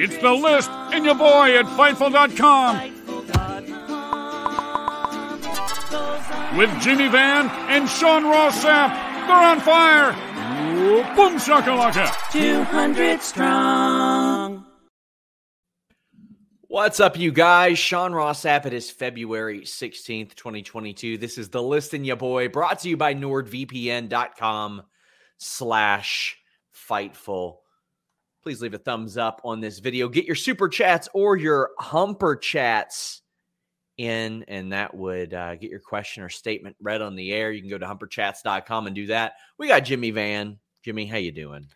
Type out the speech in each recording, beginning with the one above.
It's the list and your boy at Fightful.com. With Jimmy Van and Sean Ross Sapp. They're on fire. Boom shakalaka. 200 strong. What's up, you guys? Sean Ross Sapp. It is February 16th, 2022. This is the list and your boy brought to you by NordVPN.com slash Fightful please leave a thumbs up on this video. Get your super chats or your humper chats in, and that would uh, get your question or statement read on the air. You can go to humperchats.com and do that. We got Jimmy Van. Jimmy, how you doing?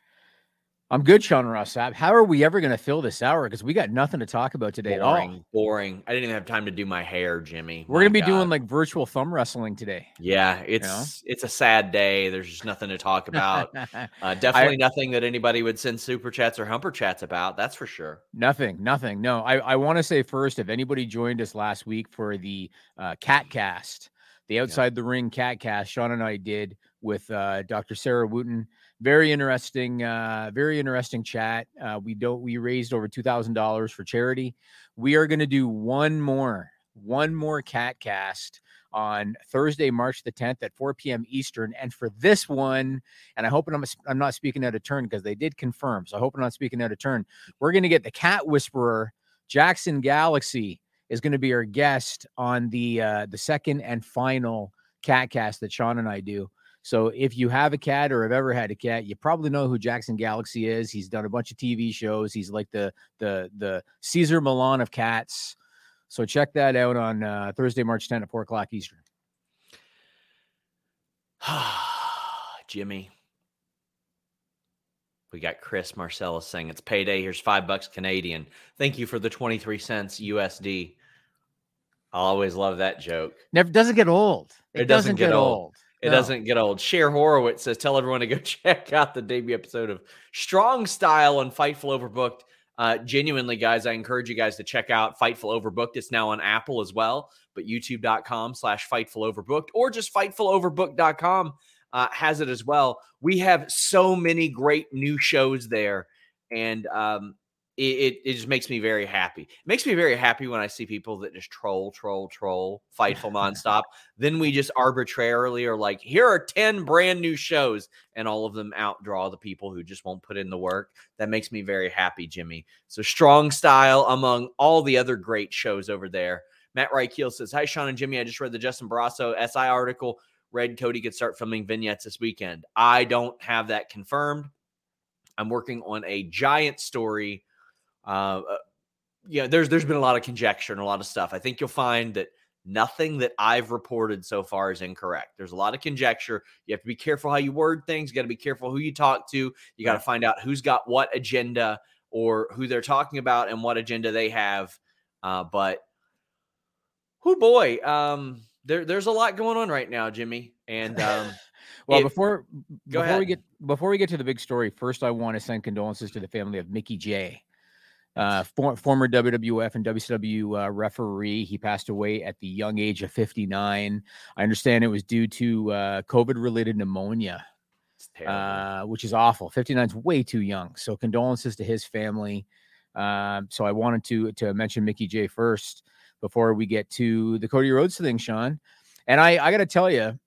I'm good, Sean Ross. How are we ever going to fill this hour? Because we got nothing to talk about today boring, at all. Boring. I didn't even have time to do my hair, Jimmy. We're going to be God. doing like virtual thumb wrestling today. Yeah, it's you know? it's a sad day. There's just nothing to talk about. uh, definitely I, nothing that anybody would send super chats or humper chats about. That's for sure. Nothing. Nothing. No. I I want to say first, if anybody joined us last week for the uh, Cat Cast, the Outside yeah. the Ring Cat Cast, Sean and I did with uh, Dr. Sarah Wooten very interesting uh very interesting chat. Uh we don't we raised over two thousand dollars for charity. We are going to do one more one more cat cast on thursday march the 10th at 4 p.m eastern. And for this one and i hope i'm, I'm not speaking out of turn because they did confirm so i hope i'm not speaking out of turn. We're going to get the cat whisperer jackson galaxy is going to be our guest on the uh the second and final cat cast that sean and i do so if you have a cat or have ever had a cat, you probably know who Jackson Galaxy is. He's done a bunch of TV shows. He's like the the the Cesar Millan of cats. So check that out on uh, Thursday, March 10 at four o'clock Eastern. Jimmy. We got Chris Marcellus saying it's payday. Here's five bucks Canadian. Thank you for the 23 cents USD. I always love that joke. Never doesn't get old. It, it doesn't, doesn't, get, get old. old. It no. doesn't get old. Cher Horowitz says, "Tell everyone to go check out the debut episode of Strong Style on Fightful Overbooked." Uh, genuinely, guys, I encourage you guys to check out Fightful Overbooked. It's now on Apple as well, but YouTube.com slash Fightful Overbooked or just FightfulOverbooked.com uh, has it as well. We have so many great new shows there, and um, it, it, it, just makes me very happy. It makes me very happy when I see people that just troll, troll, troll, fightful nonstop. then we just arbitrarily are like, here are 10 brand new shows, and all of them outdraw the people who just won't put in the work. That makes me very happy, Jimmy. So strong style among all the other great shows over there. Matt Reichel says, Hi, Sean and Jimmy. I just read the Justin Barrasso SI article. Read Cody could start filming vignettes this weekend. I don't have that confirmed. I'm working on a giant story uh, uh, you know, there's there's been a lot of conjecture and a lot of stuff. I think you'll find that nothing that I've reported so far is incorrect. There's a lot of conjecture. You have to be careful how you word things. You got to be careful who you talk to. You got to find out who's got what agenda or who they're talking about and what agenda they have. Uh, but, who boy, um, there there's a lot going on right now, Jimmy. And um, well, it, before before ahead. we get before we get to the big story, first I want to send condolences to the family of Mickie Jay uh, for, former WWF and WCW uh, referee. He passed away at the young age of 59. I understand it was due to uh, COVID related pneumonia, uh, which is awful. 59 is way too young. So, condolences to his family. Um, so, I wanted to, to mention Mickie Jay first before we get to the Cody Rhodes thing, Sean. And I, I got to tell you,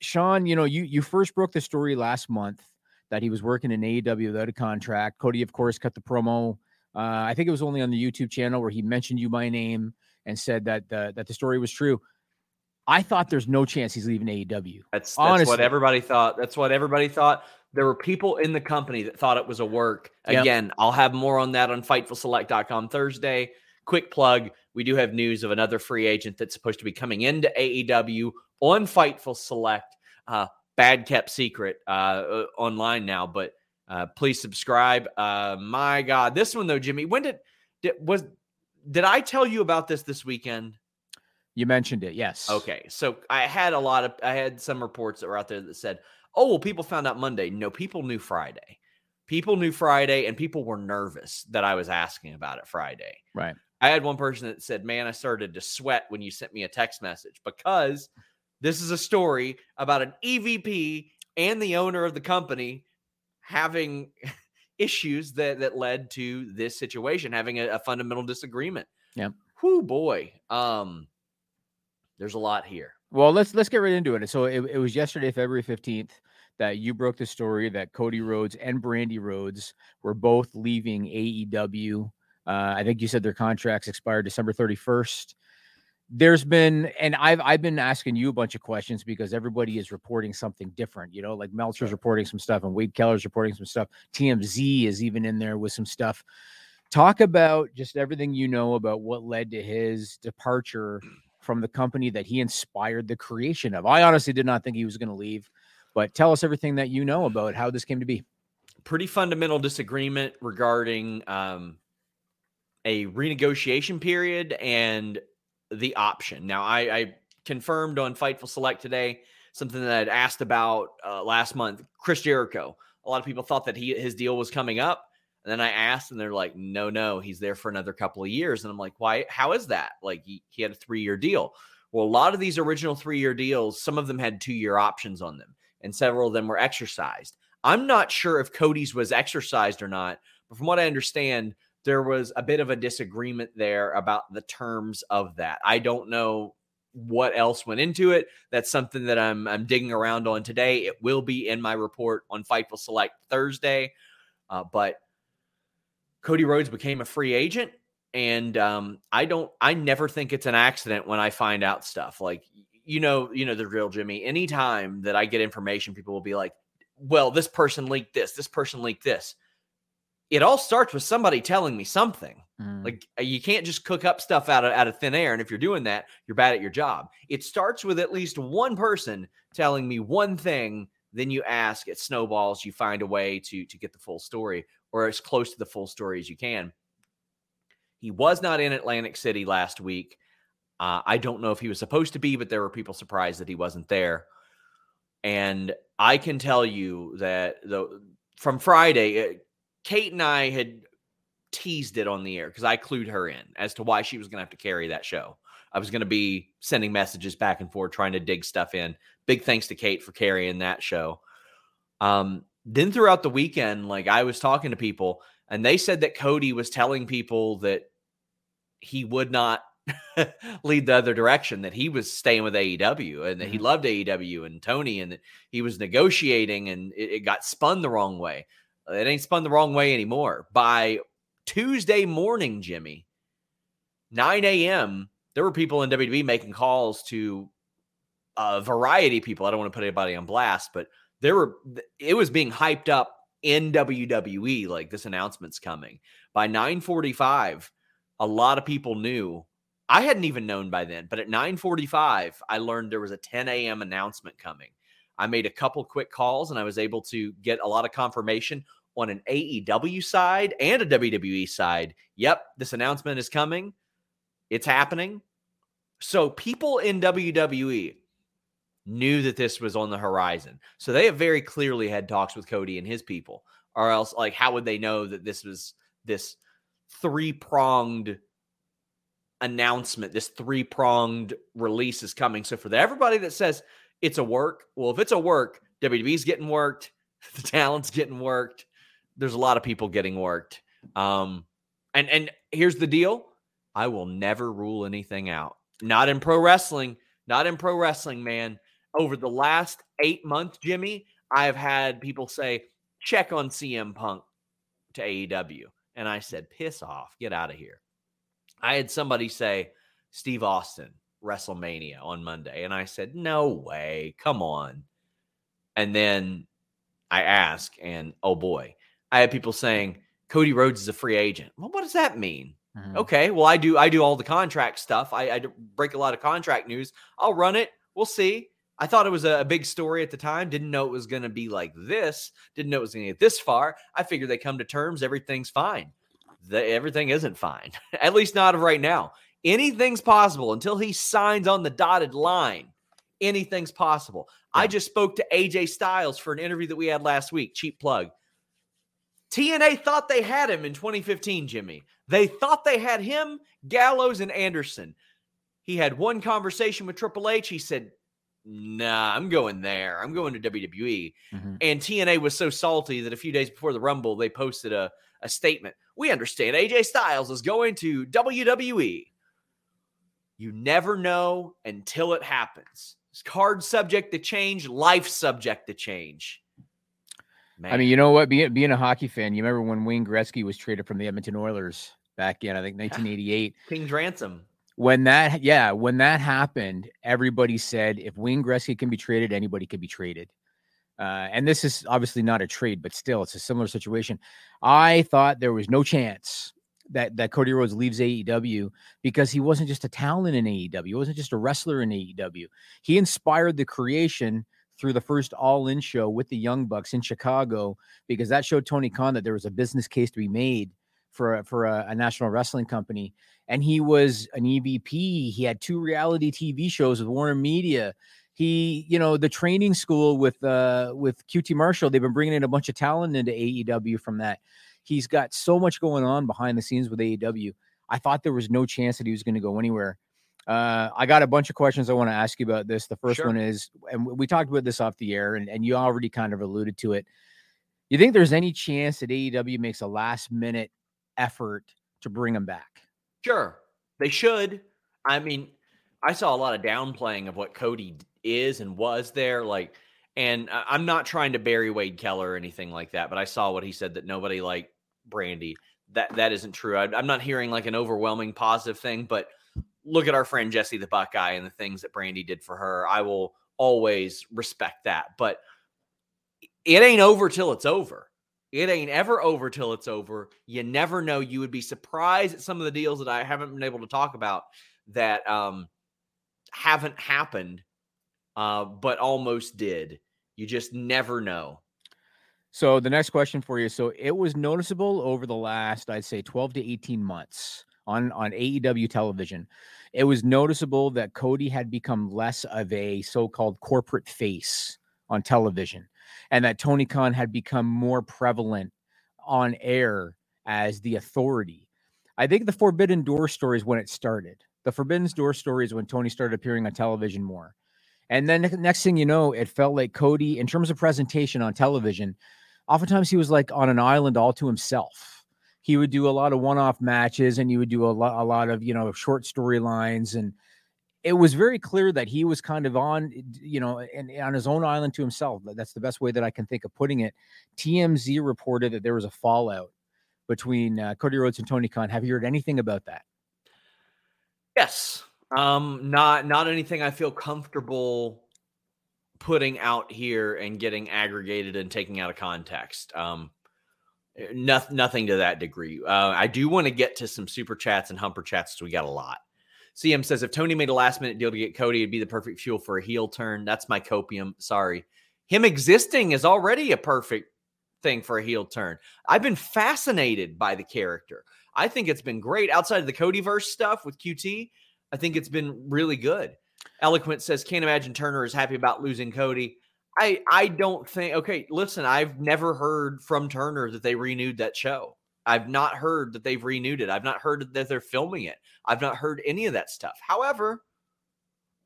Sean, you know, you, you first broke the story last month that he was working in AEW without a contract. Cody, of course, cut the promo uh, I think it was only on the YouTube channel where he mentioned you by name and said that the, that the story was true. I thought there's no chance he's leaving AEW. That's, that's Honestly. what everybody thought. That's what everybody thought. There were people in the company that thought it was a work. Again, yep. I'll have more on that on FightfulSelect.com Thursday. Quick plug: We do have news of another free agent that's supposed to be coming into AEW on Fightful Select. Uh, bad kept secret uh, uh online now, but uh, please subscribe. Uh, my God, this one though, Jimmy. When did, did was did I tell you about this this weekend? You mentioned it, yes. Okay, so I had a lot of I had some reports that were out there that said, "Oh, well, people found out Monday." No, people knew Friday. People knew Friday, and people were nervous that I was asking about it Friday. Right. I had one person that said, "Man, I started to sweat when you sent me a text message because this is a story about an EVP and the owner of the company having issues that that led to this situation, having a, a fundamental disagreement. Yeah. Whoo boy. Um there's a lot here. Well, let's let's get right into it. So it, it was yesterday, February 15th, that you broke the story that Cody Rhodes and Brandi Rhodes were both leaving AEW. Uh, I think you said their contracts expired December 31st there's been and I've I've been asking you a bunch of questions because everybody is reporting something different. You know, like Meltzer's reporting some stuff and Wade Keller's reporting some stuff. TMZ is even in there with some stuff. Talk about just everything you know about what led to his departure from the company that he inspired the creation of. I honestly did not think he was going to leave, but tell us everything that you know about how this came to be. Pretty fundamental disagreement regarding um, a renegotiation period and the option. Now, I, I confirmed on Fightful Select today something that I'd asked about uh, last month. Chris Jericho. A lot of people thought that he his deal was coming up. And then I asked, and they're like, no, no, he's there for another couple of years. And I'm like, why? How is that? Like, he, he had a three year deal. Well, a lot of these original three year deals, some of them had two year options on them, and several of them were exercised. I'm not sure if Cody's was exercised or not, but from what I understand, there was a bit of a disagreement there about the terms of that. I don't know what else went into it. That's something that I'm I'm digging around on today. It will be in my report on Fightful Select Thursday. Uh, but Cody Rhodes became a free agent, and um, I don't. I never think it's an accident when I find out stuff like you know you know the real Jimmy. Anytime that I get information, people will be like, "Well, this person leaked this. This person leaked this." It all starts with somebody telling me something. Mm. Like uh, you can't just cook up stuff out of out of thin air. And if you're doing that, you're bad at your job. It starts with at least one person telling me one thing. Then you ask, it snowballs. You find a way to to get the full story or as close to the full story as you can. He was not in Atlantic City last week. Uh, I don't know if he was supposed to be, but there were people surprised that he wasn't there. And I can tell you that the from Friday, Kate and I had teased it on the air because I clued her in as to why she was going to have to carry that show. I was going to be sending messages back and forth, trying to dig stuff in. Big thanks to Kate for carrying that show. Um, then throughout the weekend, like I was talking to people, and they said that Cody was telling people that he would not lead the other direction, that he was staying with AEW and that he mm-hmm. loved AEW and Tony, and that he was negotiating and it, it got spun the wrong way. It ain't spun the wrong way anymore. By Tuesday morning, Jimmy, 9 a.m., there were people in WWE making calls to a variety of people. I don't want to put anybody on blast, but there were it was being hyped up in WWE like this announcement's coming. By 9:45, a lot of people knew. I hadn't even known by then, but at 9:45, I learned there was a 10 a.m. announcement coming. I made a couple quick calls and I was able to get a lot of confirmation on an AEW side and a WWE side. Yep, this announcement is coming. It's happening. So people in WWE knew that this was on the horizon. So they have very clearly had talks with Cody and his people. Or else, like, how would they know that this was this three pronged announcement, this three pronged release is coming. So for the, everybody that says it's a work, well, if it's a work, WWE's getting worked, the talent's getting worked. There's a lot of people getting worked. Um, and and here's the deal: I will never rule anything out. Not in pro wrestling. Not in pro wrestling, man. Over the last eight months, Jimmy, I've had people say, check on CM Punk to AEW. And I said, piss off, get out of here. I had somebody say, Steve Austin, WrestleMania on Monday. And I said, no way, come on. And then I ask, and oh boy, I had people saying, Cody Rhodes is a free agent. Well, what does that mean? Mm-hmm. Okay, well, I do I do all the contract stuff. I, I break a lot of contract news. I'll run it. We'll see. I thought it was a, a big story at the time. Didn't know it was going to be like this. Didn't know it was going to get this far. I figured they come to terms. Everything's fine. The, everything isn't fine, at least not of right now. Anything's possible until he signs on the dotted line. Anything's possible. Yeah. I just spoke to AJ Styles for an interview that we had last week. Cheap plug. TNA thought they had him in 2015, Jimmy. They thought they had him, Gallows, and Anderson. He had one conversation with Triple H. He said, Nah, I'm going there. I'm going to WWE. Mm-hmm. And TNA was so salty that a few days before the Rumble, they posted a, a statement. We understand AJ Styles is going to WWE. You never know until it happens. It's card subject to change, life subject to change. Man. I mean, you know what? Being being a hockey fan, you remember when Wayne Gretzky was traded from the Edmonton Oilers back in I think 1988. King's ransom. When that yeah, when that happened, everybody said if Wayne Gretzky can be traded, anybody can be traded. Uh, and this is obviously not a trade, but still, it's a similar situation. I thought there was no chance that that Cody Rhodes leaves AEW because he wasn't just a talent in AEW. He wasn't just a wrestler in AEW. He inspired the creation through the first All In show with the Young Bucks in Chicago because that showed Tony Khan that there was a business case to be made for a, for a, a, national wrestling company. And he was an EVP. He had two reality TV shows with Warner Media. He, you know, the training school with uh with QT Marshall. They've been bringing in a bunch of talent into AEW from that. He's got so much going on behind the scenes with AEW. I thought there was no chance that he was going to go anywhere. Uh, I got a bunch of questions I want to ask you about this. The first sure. one is, and we talked about this off the air, and, and you already kind of alluded to it. You think there's any chance that AEW makes a last minute effort to bring him back? Sure. They should. I mean, I saw a lot of downplaying of what Cody is and was there. Like, and I'm not trying to bury Wade Keller or anything like that, but I saw what he said that nobody liked Brandi. That that isn't true. I, I'm not hearing like an overwhelming positive thing, but look at our friend Jessie the Buckeye and the things that Brandi did for her. I will always respect that. But it ain't over till it's over. It ain't ever over till it's over. You never know. You would be surprised at some of the deals that I haven't been able to talk about that um, haven't happened, uh, but almost did. You just never know. So the next question for you. So it was noticeable over the last, I'd say, 12 to 18 months on on AEW television, it was noticeable that Cody had become less of a so-called corporate face on television, and that Tony Khan had become more prevalent on air as the authority. I think the Forbidden Door story is when it started. The Forbidden Door story is when Tony started appearing on television more. And then next thing you know, it felt like Cody, in terms of presentation on television, oftentimes he was like on an island all to himself he would do a lot of one-off matches and he would do a lot, a lot of you know short storylines and it was very clear that he was kind of on you know and on his own island to himself. That's the best way that i can think of putting it. Tmz reported that there was a fallout between uh, cody rhodes and tony khan. Have you heard anything about that? Yes. Um not not anything i feel comfortable putting out here and getting aggregated and taking out of context. Um Nothing, nothing to that degree. Uh, I do want to get to some super chats and humper chats. So we got a lot. CM says if Tony made a last minute deal to get Cody, it'd be the perfect fuel for a heel turn. That's my copium. Sorry. Him existing is already a perfect thing for a heel turn. I've been fascinated by the character. I think it's been great outside of the Codyverse stuff with QT. I think it's been really good. Eloquent says, can't imagine Turner is happy about losing Cody. I I don't think okay, listen, I've never heard from Turner that they renewed that show. I've not heard that they've renewed it. I've not heard that they're filming it. I've not heard any of that stuff. However,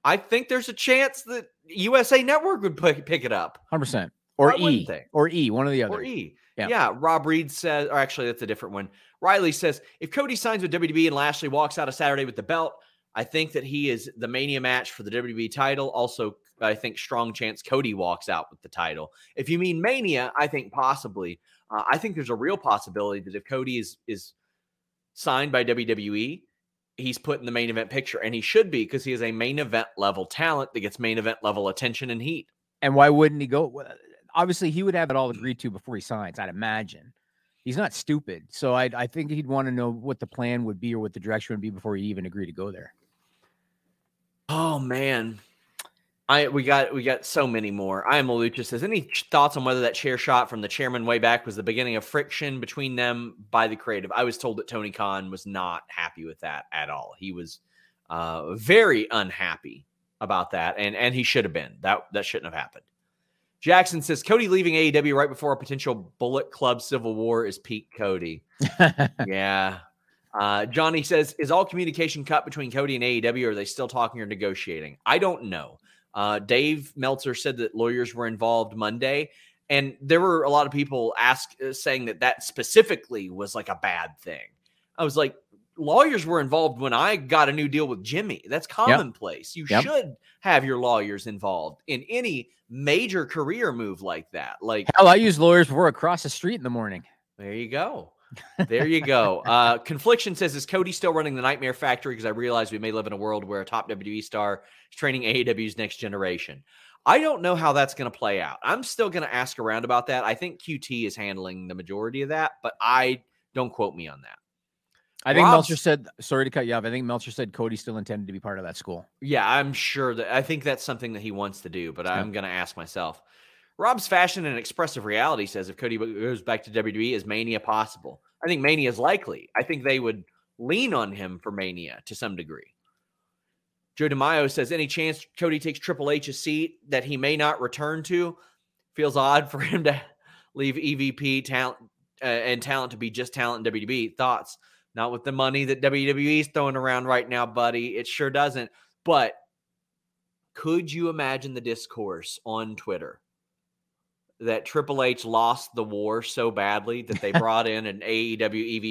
I think there's a chance that USA Network would pick, pick it up. 100%. Or Why E. Or E, one or the other. Or E. Yeah. Yeah. Rob Reed says, or actually, that's a different one. Riley says, if Cody signs with WWE and Lashley walks out of Saturday with the belt, I think that he is the Mania match for the WWE title. Also, I think strong chance Cody walks out with the title. If you mean Mania, I think possibly. Uh, I think there's a real possibility that if Cody is is signed by WWE, he's put in the main event picture, and he should be because he is a main event level talent that gets main event level attention and heat. And why wouldn't he go? Obviously, he would have it all agreed to before he signs, I'd imagine. He's not stupid. So I, I think he'd want to know what the plan would be or what the direction would be before he even agreed to go there. Oh man. I we got we got so many more. I am Malucha says any thoughts on whether that chair shot from the chairman way back was the beginning of friction between them by the creative. I was told that Tony Khan was not happy with that at all. He was uh, very unhappy about that, and and he should have been. That that shouldn't have happened. Jackson says Cody leaving AEW right before a potential Bullet Club civil war is peak Cody. yeah. Uh, Johnny says, is all communication cut between Cody and AEW? Or are they still talking or negotiating? I don't know. Uh, Dave Meltzer said that lawyers were involved Monday, and there were a lot of people ask uh, saying that that specifically was like a bad thing. I was like, lawyers were involved when I got a new deal with Jimmy. That's commonplace. You Yep. should have your lawyers involved in any major career move like that. Like Hell, I use lawyers before I cross the street in the morning. there you go. There you go. Uh, Confliction says, Is Cody still running the Nightmare Factory? Because I realize we may live in a world where a top WWE star is training AEW's next generation. I don't know how that's going to play out. I'm still going to ask around about that. I think QT is handling the majority of that, but I don't quote me on that. I think Rob's- Meltzer said, sorry to cut you off. I think Meltzer said Cody still intended to be part of that school. Yeah, I'm sure that I think that's something that he wants to do, but Yeah. I'm going to ask myself. Rob's fashion and expressive reality says if Cody goes back to WWE, is Mania possible? I think Mania is likely. I think they would lean on him for Mania to some degree. Joe DeMaio says any chance Cody takes Triple H's seat that he may not return to feels odd for him to leave EVP talent uh, and talent to be just talent in WWE. Thoughts? Not with the money that WWE is throwing around right now, buddy. It sure doesn't. But could you imagine the discourse on Twitter that Triple H lost the war so badly that they brought in an AEW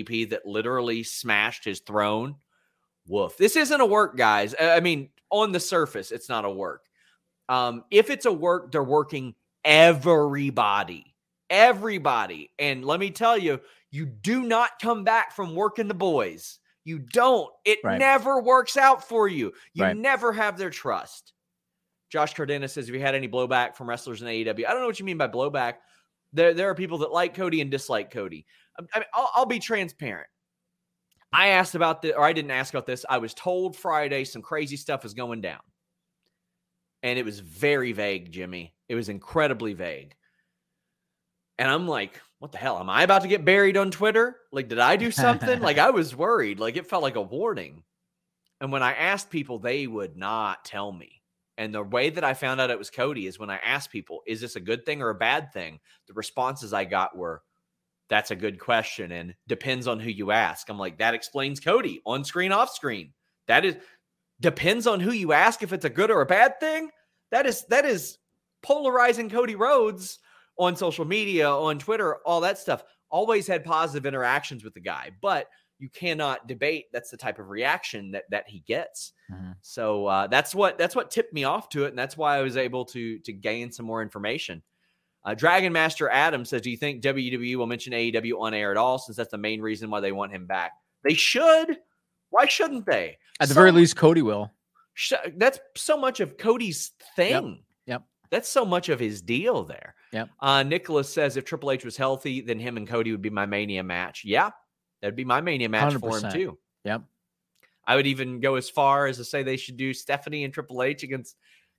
EVP that literally smashed his throne? Woof. This isn't a work, guys. I I mean, on the surface, it's not a work. Um, if it's a work, they're working everybody, everybody. And let me tell you, you do not come back from working the boys. You don't. It Right. never works out for you. You Right. never have their trust. Josh Cardenas says, "Have you had any blowback from wrestlers in AEW?" I don't know what you mean by blowback. There, there are people that like Cody and dislike Cody. I I mean, I'll, I'll be transparent. I asked about this, or I didn't ask about this. I was told Friday some crazy stuff is going down, and it was very vague, Jimmy. It was incredibly vague, and I'm like, "What the hell? Am I about to get buried on Twitter? Like, did I do something?" like, I was worried. Like, it felt like a warning. And when I asked people, they would not tell me. And the way that I found out it was Cody is when I asked people, is this a good thing or a bad thing? The responses I got were, that's a good question and depends on who you ask. I'm like, that explains Cody on screen, off screen. That is depends on who you ask if it's a good or a bad thing. That is that is polarizing Cody Rhodes on social media, on Twitter, all that stuff. Always had positive interactions with the guy, but you cannot debate that's the type of reaction that that he gets. Mhm. So uh, that's what that's what tipped me off to it, and that's why I was able to to gain some more information. Uh, Dragon Master Adam says, "Do you think WWE will mention AEW on air at all? Since that's the main reason why they want him back. They should. Why shouldn't they? At the So- very least, Cody will. sh- that's so much of Cody's thing. Yep. That's so much of his deal there. Yep. Uh, Nicholas says if Triple H was healthy, then him and Cody would be my Mania match. Yeah, that'd be my Mania match for him too. Yep. I would even go as far as to say they should do Stephanie and Triple H against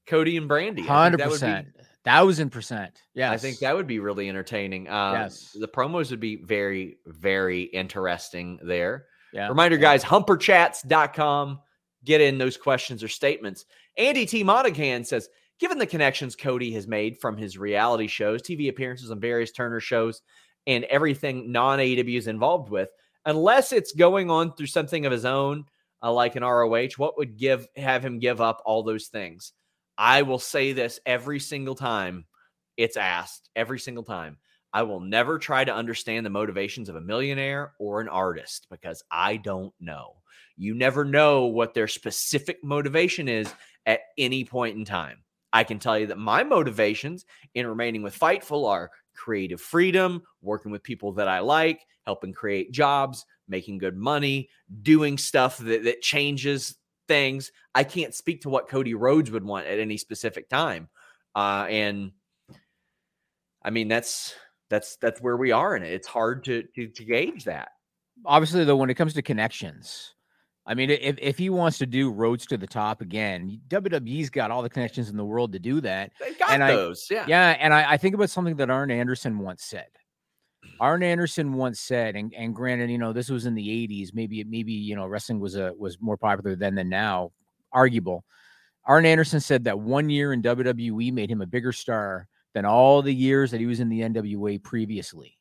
Cody and Brandi. Hundred that would be- percent, thousand percent. Yeah, I think that would be really entertaining. Um, Yes. The promos would be very, very interesting there. Yeah. Reminder, guys, humperchats.com. Get in those questions or statements. Andy T. Monaghan says, given the connections Cody has made from his reality shows, TV appearances on various Turner shows, and everything non AEW is involved with, unless it's going on through something of his own, uh, like an ROH. What would give have him give up all those things? I will say this every single time it's asked, every single time. I will never try to understand the motivations of a millionaire or an artist because I don't know. You never know what their specific motivation is at any point in time. I can tell you that my motivations in remaining with Fightful are creative freedom, working with people that I like, helping create jobs, making good money, doing stuff that, that changes things. I can't speak to what Cody Rhodes would want at any specific time. Uh, and I mean, that's that's that's where we are in it. It's hard to, to to gauge that. Obviously, though, when it comes to connections, I mean, if if he wants to do Rhodes to the Top again, WWE's got all the connections in the world to do that. They've got and those, I, yeah, yeah. And I, I think about something that Arn Anderson once said. Arn Anderson once said, and, and granted, you know, this was in the '80s. Maybe maybe you know, wrestling was a was more popular then than now. Arguable. Arn Anderson said that one year in WWE made him a bigger star than all the years that he was in the NWA previously.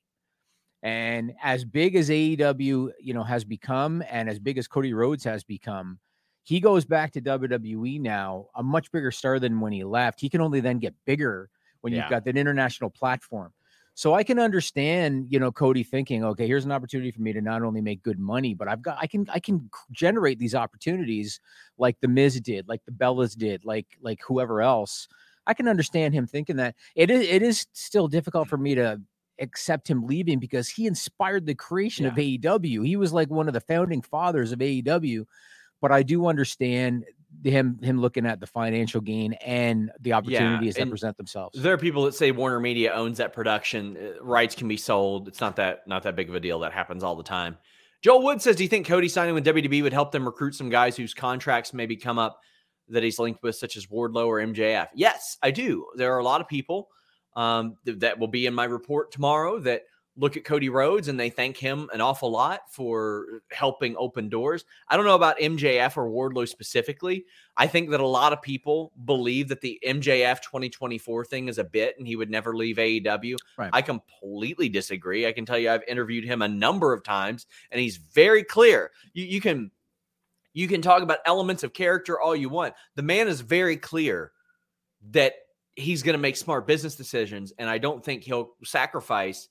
And as big as AEW, you know, has become, and as big as Cody Rhodes has become, he goes back to WWE now, a much bigger star than when he left. He can only then get bigger when Yeah. you've got that international platform. So I can understand, you know, Cody thinking, okay, here's an opportunity for me to not only make good money, but I've got I can I can generate these opportunities like the Miz did, like the Bellas did, like like whoever else. I can understand him thinking that. It is it is still difficult for me to accept him leaving because he inspired the creation of AEW. He was like one of the founding fathers of AEW. But I do understand him him looking at the financial gain and the opportunities that and present themselves. There are people that say Warner Media owns that production. uh, Rights can be sold. It's not that not that big of a deal. That happens all the time. Joel Wood says, "Do you think Cody signing with WWE would help them recruit some guys whose contracts maybe come up that he's linked with, such as Wardlow or MJF?" Yes, I do. There are a lot of people um, th- that will be in my report tomorrow that look at Cody Rhodes and they thank him an awful lot for helping open doors. I don't know about MJF or Wardlow specifically. I think that a lot of people believe that the MJF 2024 thing is a bit and he would never leave AEW. Right. I completely disagree. I can tell you I've interviewed him a number of times and he's very clear. You, you can you can talk about elements of character all you want. The man is very clear that he's going to make smart business decisions and I don't think he'll sacrifice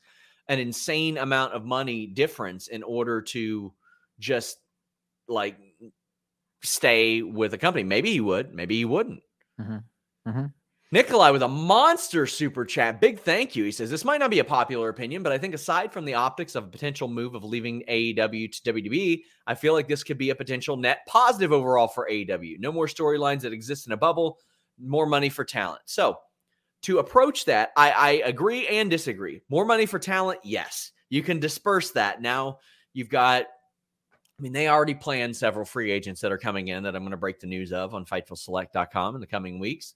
an insane amount of money difference in order to just like stay with a company. Maybe he would, maybe he wouldn't. Mhm. Mhm. Nikolai with a monster super chat. Big thank you. He says, This might not be a popular opinion, but I think aside from the optics of a potential move of leaving AEW to WWE, I feel like this could be a potential net positive overall for AEW. No more storylines that exist in a bubble, more money for talent. So, to approach that, I, I agree and disagree. More money for talent, yes. You can disperse that. Now you've got, I mean, they already planned several free agents that are coming in that I'm going to break the news of on FightfulSelect.com in the coming weeks.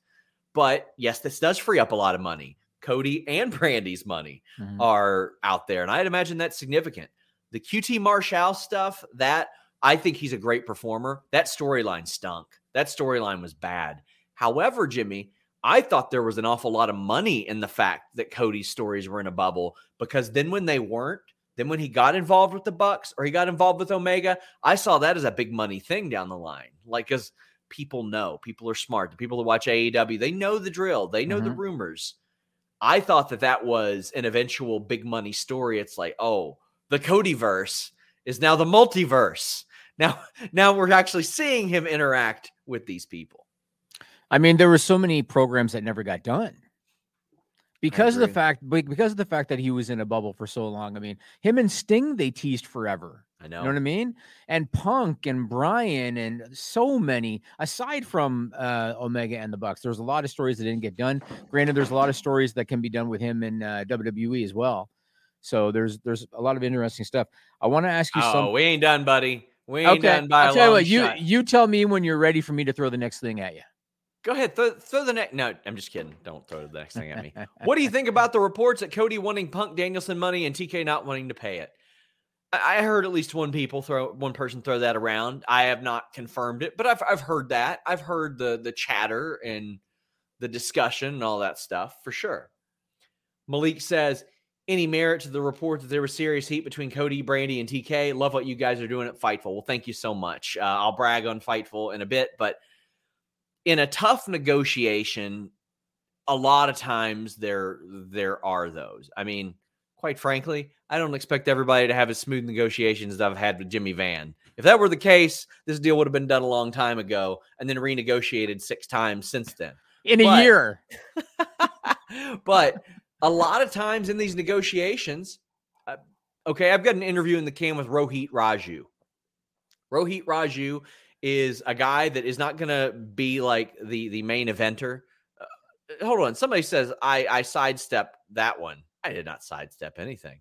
But yes, this does free up a lot of money. Cody and Brandi's money Mhm. are out there. And I'd imagine that's significant. The QT Marshall stuff, that I think he's a great performer. That storyline stunk. That storyline was bad. However, Jimmy, I thought there was an awful lot of money in the fact that Cody's stories were in a bubble because then when they weren't, then when he got involved with the Bucks or he got involved with Omega, I saw that as a big money thing down the line. Like, because people know, people are smart. The people who watch AEW, they know the drill, they know the Mhm. rumors. I thought that that was an eventual big money story. It's like, oh, the Cody verse is now the multiverse. Now, now we're actually seeing him interact with these people. I mean, there were so many programs that never got done because of the fact because of the fact that he was in a bubble for so long. I mean, him and Sting they teased forever. I know. You know what I mean? And Punk and Brian and so many aside from uh, Omega and the Bucks. There's a lot of stories that didn't get done. Granted, there's a lot of stories that can be done with him in uh, WWE as well. So there's there's a lot of interesting stuff. I want to ask you Oh, some. we ain't done, buddy. We ain't Okay, done by I'll a tell you what. You you tell me when you're ready for me to throw the next thing at you. Go ahead, throw, throw the next. No, I'm just kidding. Don't throw the next thing at me. what do you think about the reports that Cody wanting Punk Danielson money and TK not wanting to pay it? I I heard at least one people throw one person throw that around. I have not confirmed it, but I've I've heard that. I've heard the the chatter and the discussion and all that stuff for sure. Malik says any merit to the report that there was serious heat between Cody, Brandi, and TK. Love what you guys are doing at Fightful. Well, thank you so much. Uh, I'll brag on Fightful in a bit, but in a tough negotiation, a lot of times there there are those. I mean, quite frankly, I don't expect everybody to have as smooth negotiations as I've had with Jimmy Van. If that were the case, this deal would have been done a long time ago and then renegotiated six times since then. In a But- year. but a lot of times in these negotiations, uh, okay, I've got an interview in the can with Rohit Raju. Rohit Raju is a guy that is not going to be like the the main eventer. Uh, hold on, somebody says I I sidestepped that one. I did not sidestep anything.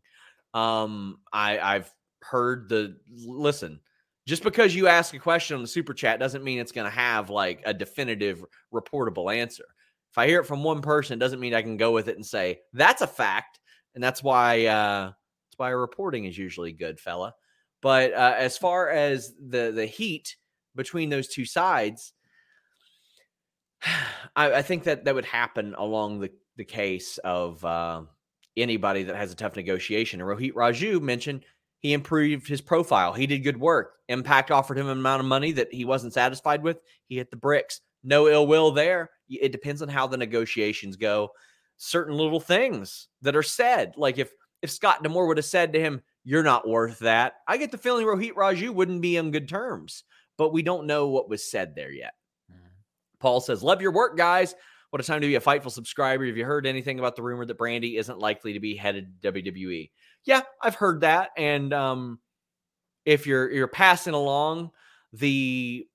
Um, I I've heard the listen. Just because you ask a question on the super chat doesn't mean it's going to have like a definitive reportable answer. If I hear it from one person, it doesn't mean I can go with it and say that's a fact, and that's why uh, that's why reporting is usually good, fella. But uh, as far as the the heat between those two sides, I, I think that that would happen along the the case of uh, anybody that has a tough negotiation. And Rohit Raju mentioned he improved his profile. He did good work. Impact offered him an amount of money that he wasn't satisfied with. He hit the bricks. No ill will there. It depends on how the negotiations go. Certain little things that are said, like if if Scott D'Amore would have said to him, "You're not worth that," I get the feeling Rohit Raju wouldn't be on good terms. But we don't know what was said there yet. Paul says, Love your work, guys. What a time to be a Fightful subscriber. Have you heard anything about the rumor that Brandi isn't likely to be headed to WWE? Yeah, I've heard that. And um, if you're you're passing along the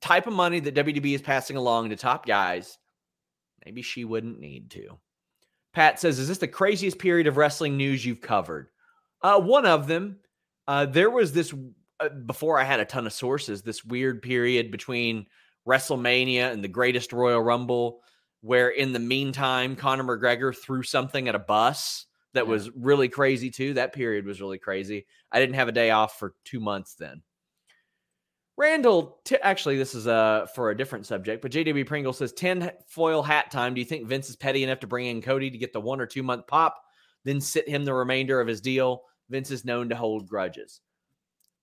type of money that WWE is passing along to top guys, maybe she wouldn't need to. Pat says, Is this the craziest period of wrestling news you've covered? Uh, one of them. Uh, there was this before I had a ton of sources, this weird period between WrestleMania and the greatest Royal Rumble, where in the meantime, Conor McGregor threw something at a bus that Yeah. was really crazy too. That period was really crazy. I didn't have a day off for two months then. Randall, t- actually, this is uh, for a different subject, but JW Pringle says 10 foil hat time. Do you think Vince is petty enough to bring in Cody to get the one or two month pop, then sit him the remainder of his deal? Vince is known to hold grudges.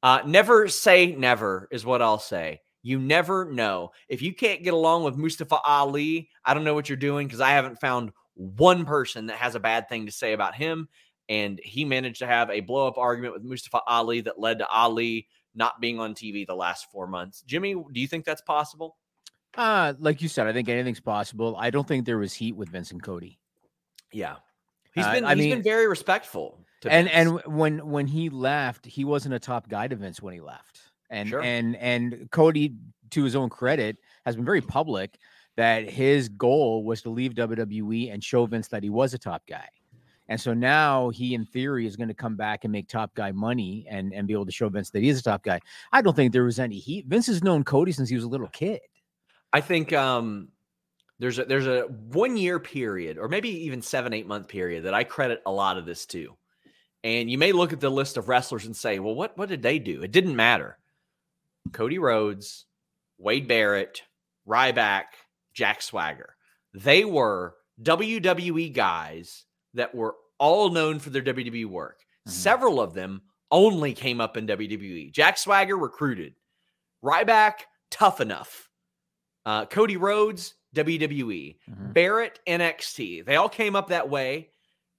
Uh, never say never is what I'll say. You never know. If you can't get along with Mustafa Ali, I don't know what you're doing because I haven't found one person that has a bad thing to say about him. And he managed to have a blow up argument with Mustafa Ali that led to Ali not being on TV the last four months. Jimmy, do you think that's possible? Uh, like you said, I think anything's possible. I don't think there was heat with Vincent Cody. Yeah. He's been I he's mean- been very respectful. And Vince. and when when he left, he wasn't a top guy to Vince when he left. And Sure. and and Cody, to his own credit, has been very public that his goal was to leave WWE and show Vince that he was a top guy. And so now he, in theory, is going to come back and make top guy money and and be able to show Vince that he is a top guy. I don't think there was any heat. Vince has known Cody since he was a little kid. I think um, there's a there's a one year period, or maybe even seven eight month period that I credit a lot of this to. And you may look at the list of wrestlers and say, "Well, what what did they do?" It didn't matter. Cody Rhodes, Wade Barrett, Ryback, Jack Swagger. They were WWE guys that were all known for their WWE work. Mhm. Several of them only came up in WWE. Jack Swagger recruited. Ryback, tough enough. Uh, Cody Rhodes, WWE. Mhm. Barrett, NXT. They all came up that way.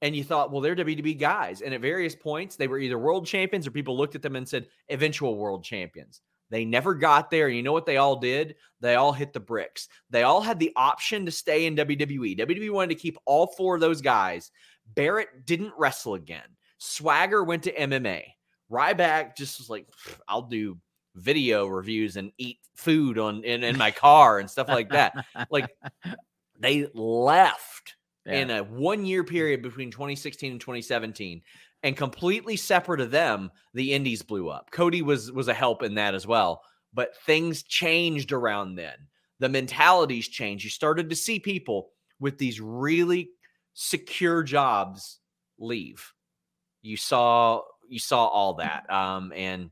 And you thought, well, they're WWE guys. And at various points, they were either world champions or people looked at them and said, eventual world champions. They never got there. And you know what they all did? They all hit the bricks. They all had the option to stay in WWE. WWE wanted to keep all four of those guys. Barrett didn't wrestle again. Swagger went to MMA. Ryback just was like, I'll do video reviews and eat food on in, in my car and stuff like that. Like they left Yeah. in a one year period between 2016 and 2017 and completely separate of them the indies blew up. Cody was was a help in that as well but things changed around then. The mentalities changed. You started to see people with these really secure jobs leave. You saw you saw all that um and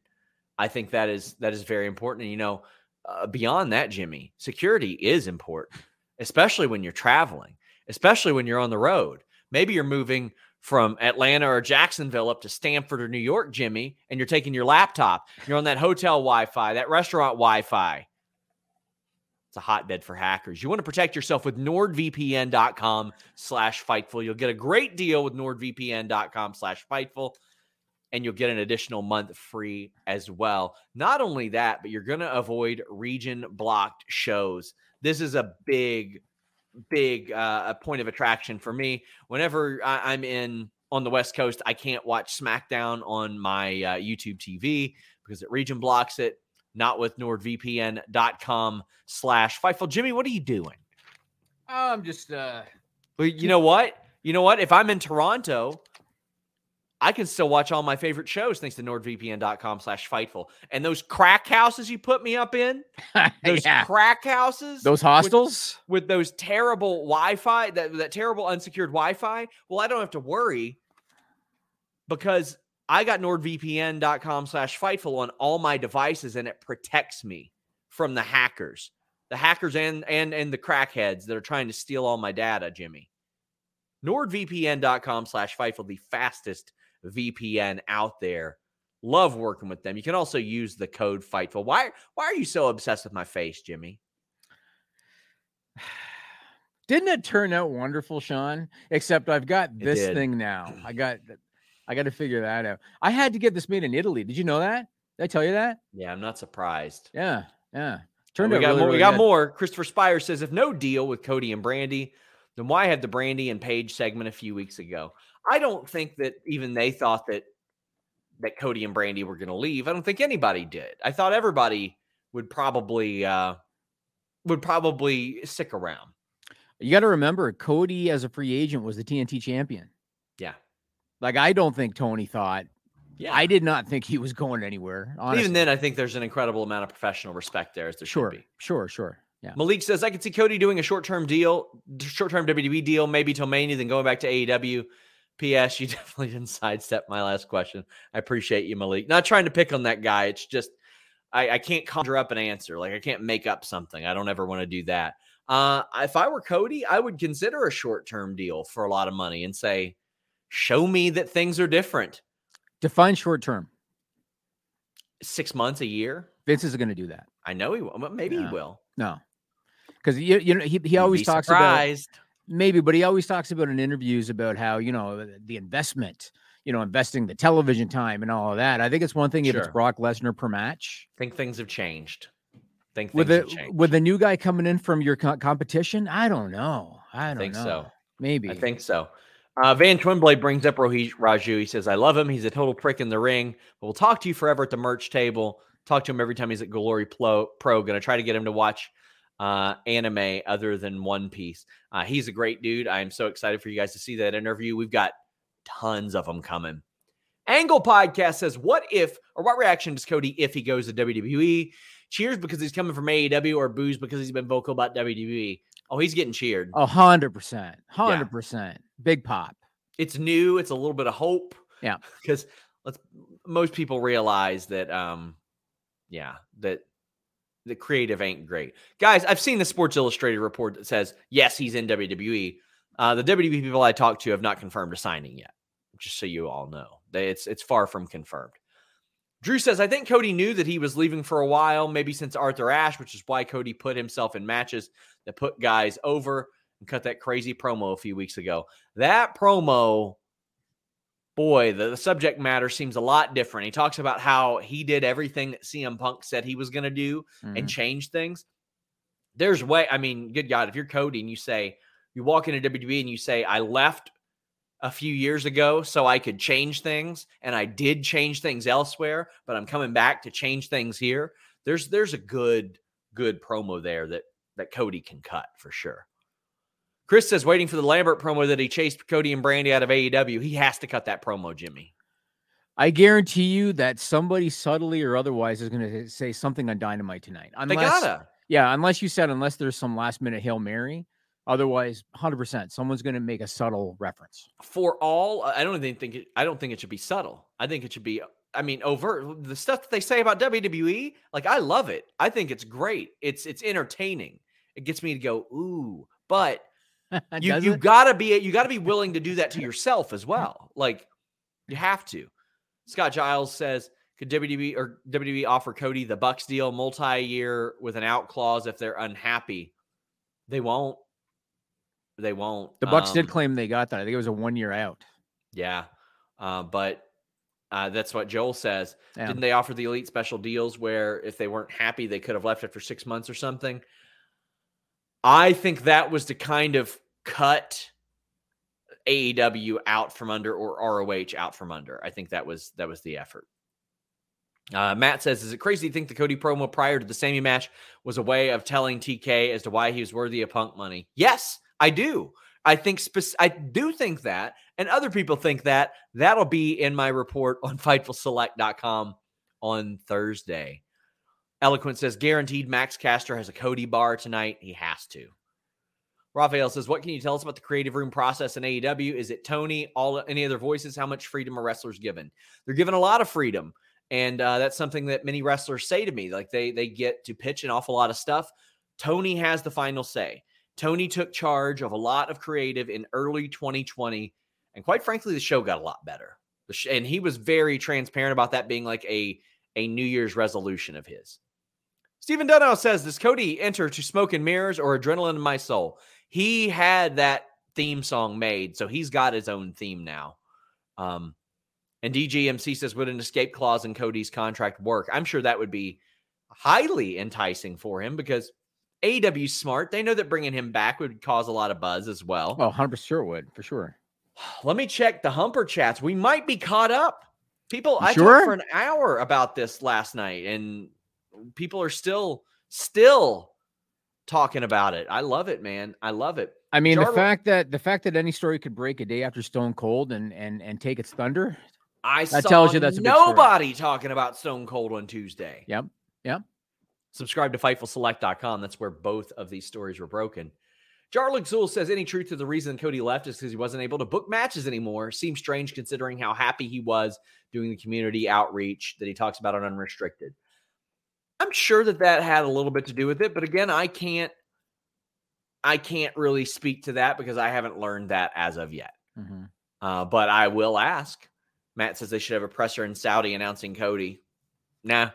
i think that is that is very important and you know uh, beyond that jimmy security is important especially when you're traveling especially when you're on the road Maybe you're moving from Atlanta or Jacksonville up to Stamford or New York, Jimmy, and you're taking your laptop. You're on that hotel Wi Fi, that restaurant Wi Fi. It's a hotbed for hackers. You want to protect yourself with nordvpn.com slash fightful. You'll get a great deal with nordvpn.com slash fightful, and you'll get an additional month free as well. Not only that, but you're going to avoid region blocked shows. This is a big, big uh, point of attraction for me. Whenever I- I'm in on the West Coast, I can't watch SmackDown on my uh, YouTube TV because it region blocks it. Not with nordvpn.com slash fightful jimmy. What are you doing? I'm just uh well you know what? You know what? If i'm in toronto i can still watch all my favorite shows thanks to nordvpn.com slash fightful and those crack houses you put me up in those yeah. crack houses those hostels. with those terrible wi-fi that, that terrible unsecured wi-fi well i don't have to worry because I got nordvpn.com slash fightful on all my devices and it protects me from the hackers, the hackers and and and the crackheads that are trying to steal all my data, Jimmy. nordvpn.com slash fightful, the fastest VPN out there. Love working with them. You can also use the code fightful. Why why are you so obsessed with my face, Jimmy? Didn't it turn out wonderful, Sean? Except I've got this thing now. I got I got to figure that out. I had to get this made in Italy. Did you know that? Did I tell you that? Yeah, I'm not surprised. Yeah, yeah. Turned we out got really, more. really we got good. more. Christopher Spire says, if no deal with Cody and Brandi, then why have the Brandi and Paige segment a few weeks ago? I don't think that even they thought that that Cody and Brandi were going to leave. I don't think anybody did. I thought everybody would probably uh would probably stick around. You got to remember, Cody as a free agent was the TNT champion. Yeah. Like I don't think Tony thought. Yeah. I did not think he was going anywhere. Honestly. even then, I think there's an incredible amount of professional respect there as there sure, should be. sure, sure. Yeah. Malik says, I could see Cody doing a short term deal, short term WWE deal, maybe till Mania, then going back to AEW. P.S. You definitely didn't sidestep my last question. I appreciate you, Malik. Not trying to pick on that guy. It's just I, I can't conjure up an answer. Like I can't make up something. I don't ever want to do that. Uh, if I were Cody, I would consider a short term deal for a lot of money and say, show me that things are different. Define short term. Six months, a year. Vince is going to do that. I know he will. but Maybe he will. No, because you, you know he, he always be talks about surprised. Maybe, but he always talks about in interviews about how you know the investment, you know, investing the television time and all of that. I think it's one thing if it's Brock Lesnar per match. think things have changed. Think With things the have changed. with the new guy coming in from your co- competition, I don't know. I don't think know. so. Maybe I think so. Uh, Van Twinblade brings up Rohit Raju. He says, I love him. He's a total prick in the ring, but we'll talk to you forever at the merch table. Talk to him every time he's at Glory Pro. Pro. Going to try to get him to watch uh, anime other than One Piece. Uh, he's a great dude. I am so excited for you guys to see that interview. We've got tons of them coming. Angle Podcast says, What if, or what reaction does Cody if he goes to WWE? Cheers because he's coming from AEW or booze because he's been vocal about WWE? Oh, he's getting cheered. a hundred percent, hundred percent, big pop. it's new it's a little bit of hope Yeah. because let's most people realize that um yeah that the creative ain't great. Guys i've seen the sports illustrated report that says yes he's in wwe uh the wwe people i talked to have not confirmed a signing yet just so you all know. It's it's far from confirmed. Drew says i think cody knew that he was leaving for a while maybe since arthur ashe which is why cody put himself in matches that put guys over and cut that crazy promo a few weeks ago. That promo boy the, the subject matter seems a lot different. He talks about how he did everything that cm punk said he was going to do Mhm. and change things. There's way i mean good god if you're cody and you say you walk into wwe and you say i left a few years ago so i could change things and i did change things elsewhere but i'm coming back to change things here there's there's a good good promo there that that cody can cut for sure Chris says waiting for the Lambert promo that he chased Cody and Brandi out of AEW. He has to cut that promo, Jimmy. I guarantee you that somebody subtly or otherwise is going to say something on Dynamite tonight. They gotta. yeah, unless you said unless there's some last minute hail mary. Otherwise, hundred percent, someone's going to make a subtle reference. For all, I don't even think it, I don't think it should be subtle. I think it should be. I mean, overt. The stuff that they say about WWE, like I love it. I think it's great. It's it's entertaining. It gets me to go ooh. But You you it? gotta be you gotta be willing to do that to yourself as well. Like you have to. Scott Giles says, could WWE or WWE offer Cody the Bucks deal multi-year with an out clause if they're unhappy? They won't. They won't. the Bucks did Um, claim they got that. I think it was a one year out. Yeah. Uh, but uh, that's what Joel says. Yeah. Didn't they offer the elite special deals where if they weren't happy, they could have left after six months or something? I think that was to kind of cut AEW out from under or ROH out from under. I think that was that was the effort. Uh, Matt says, "Is it crazy to think the Cody promo prior to the Sammy match was a way of telling TK as to why he was worthy of Punk money?" Yes, I do. I think spec- I do think that, and other people think that. That'll be in my report on FightfulSelect.com on Thursday. Eloquent says, "Guaranteed Max Caster has a Cody bar tonight. He has to." Raphael says, "What can you tell us about the creative room process in AEW? Is it Tony? All any other voices? How much freedom are wrestlers given? They're given a lot of freedom, and uh, that's something that many wrestlers say to me. Like they they get to pitch an awful lot of stuff. Tony has the final say. Tony took charge of a lot of creative in early 2020, and quite frankly, the show got a lot better. And he was very transparent about that being like a a New Year's resolution of his." Stephen Dunnow says, Does Cody enter to smoke and mirrors or adrenaline in my soul? He had that theme song made, so he's got his own theme now. Um, and DGMC says, Would an escape clause in Cody's contract work? I'm sure that would be highly enticing for him because AEW's smart. They know that bringing him back would cause a lot of buzz as well. Well, 100% sure would, for sure. Let me check the Humper chats. We might be caught up. People, You I sure? talked for an hour about this last night, and people are still, still talking about it. I love it, man. I love it. I mean, Charlo- the fact that the fact that any story could break a day after Stone Cold and and and take its thunder. I That saw tells you that's nobody talking about Stone Cold on Tuesday. Yep. Yep. Subscribe to FightfulSelect.com. That's where both of these stories were broken. Jarlik Zool says any truth to the reason Cody left is because he wasn't able to book matches anymore. Seems strange considering how happy he was doing the community outreach that he talks about on Unrestricted. I'm sure that that had a little bit to do with it, but again, I can't I can't really speak to that because I haven't learned that as of yet. Mhm. Uh, but I will ask. Matt says they should have a presser in Saudi announcing Cody. Nah,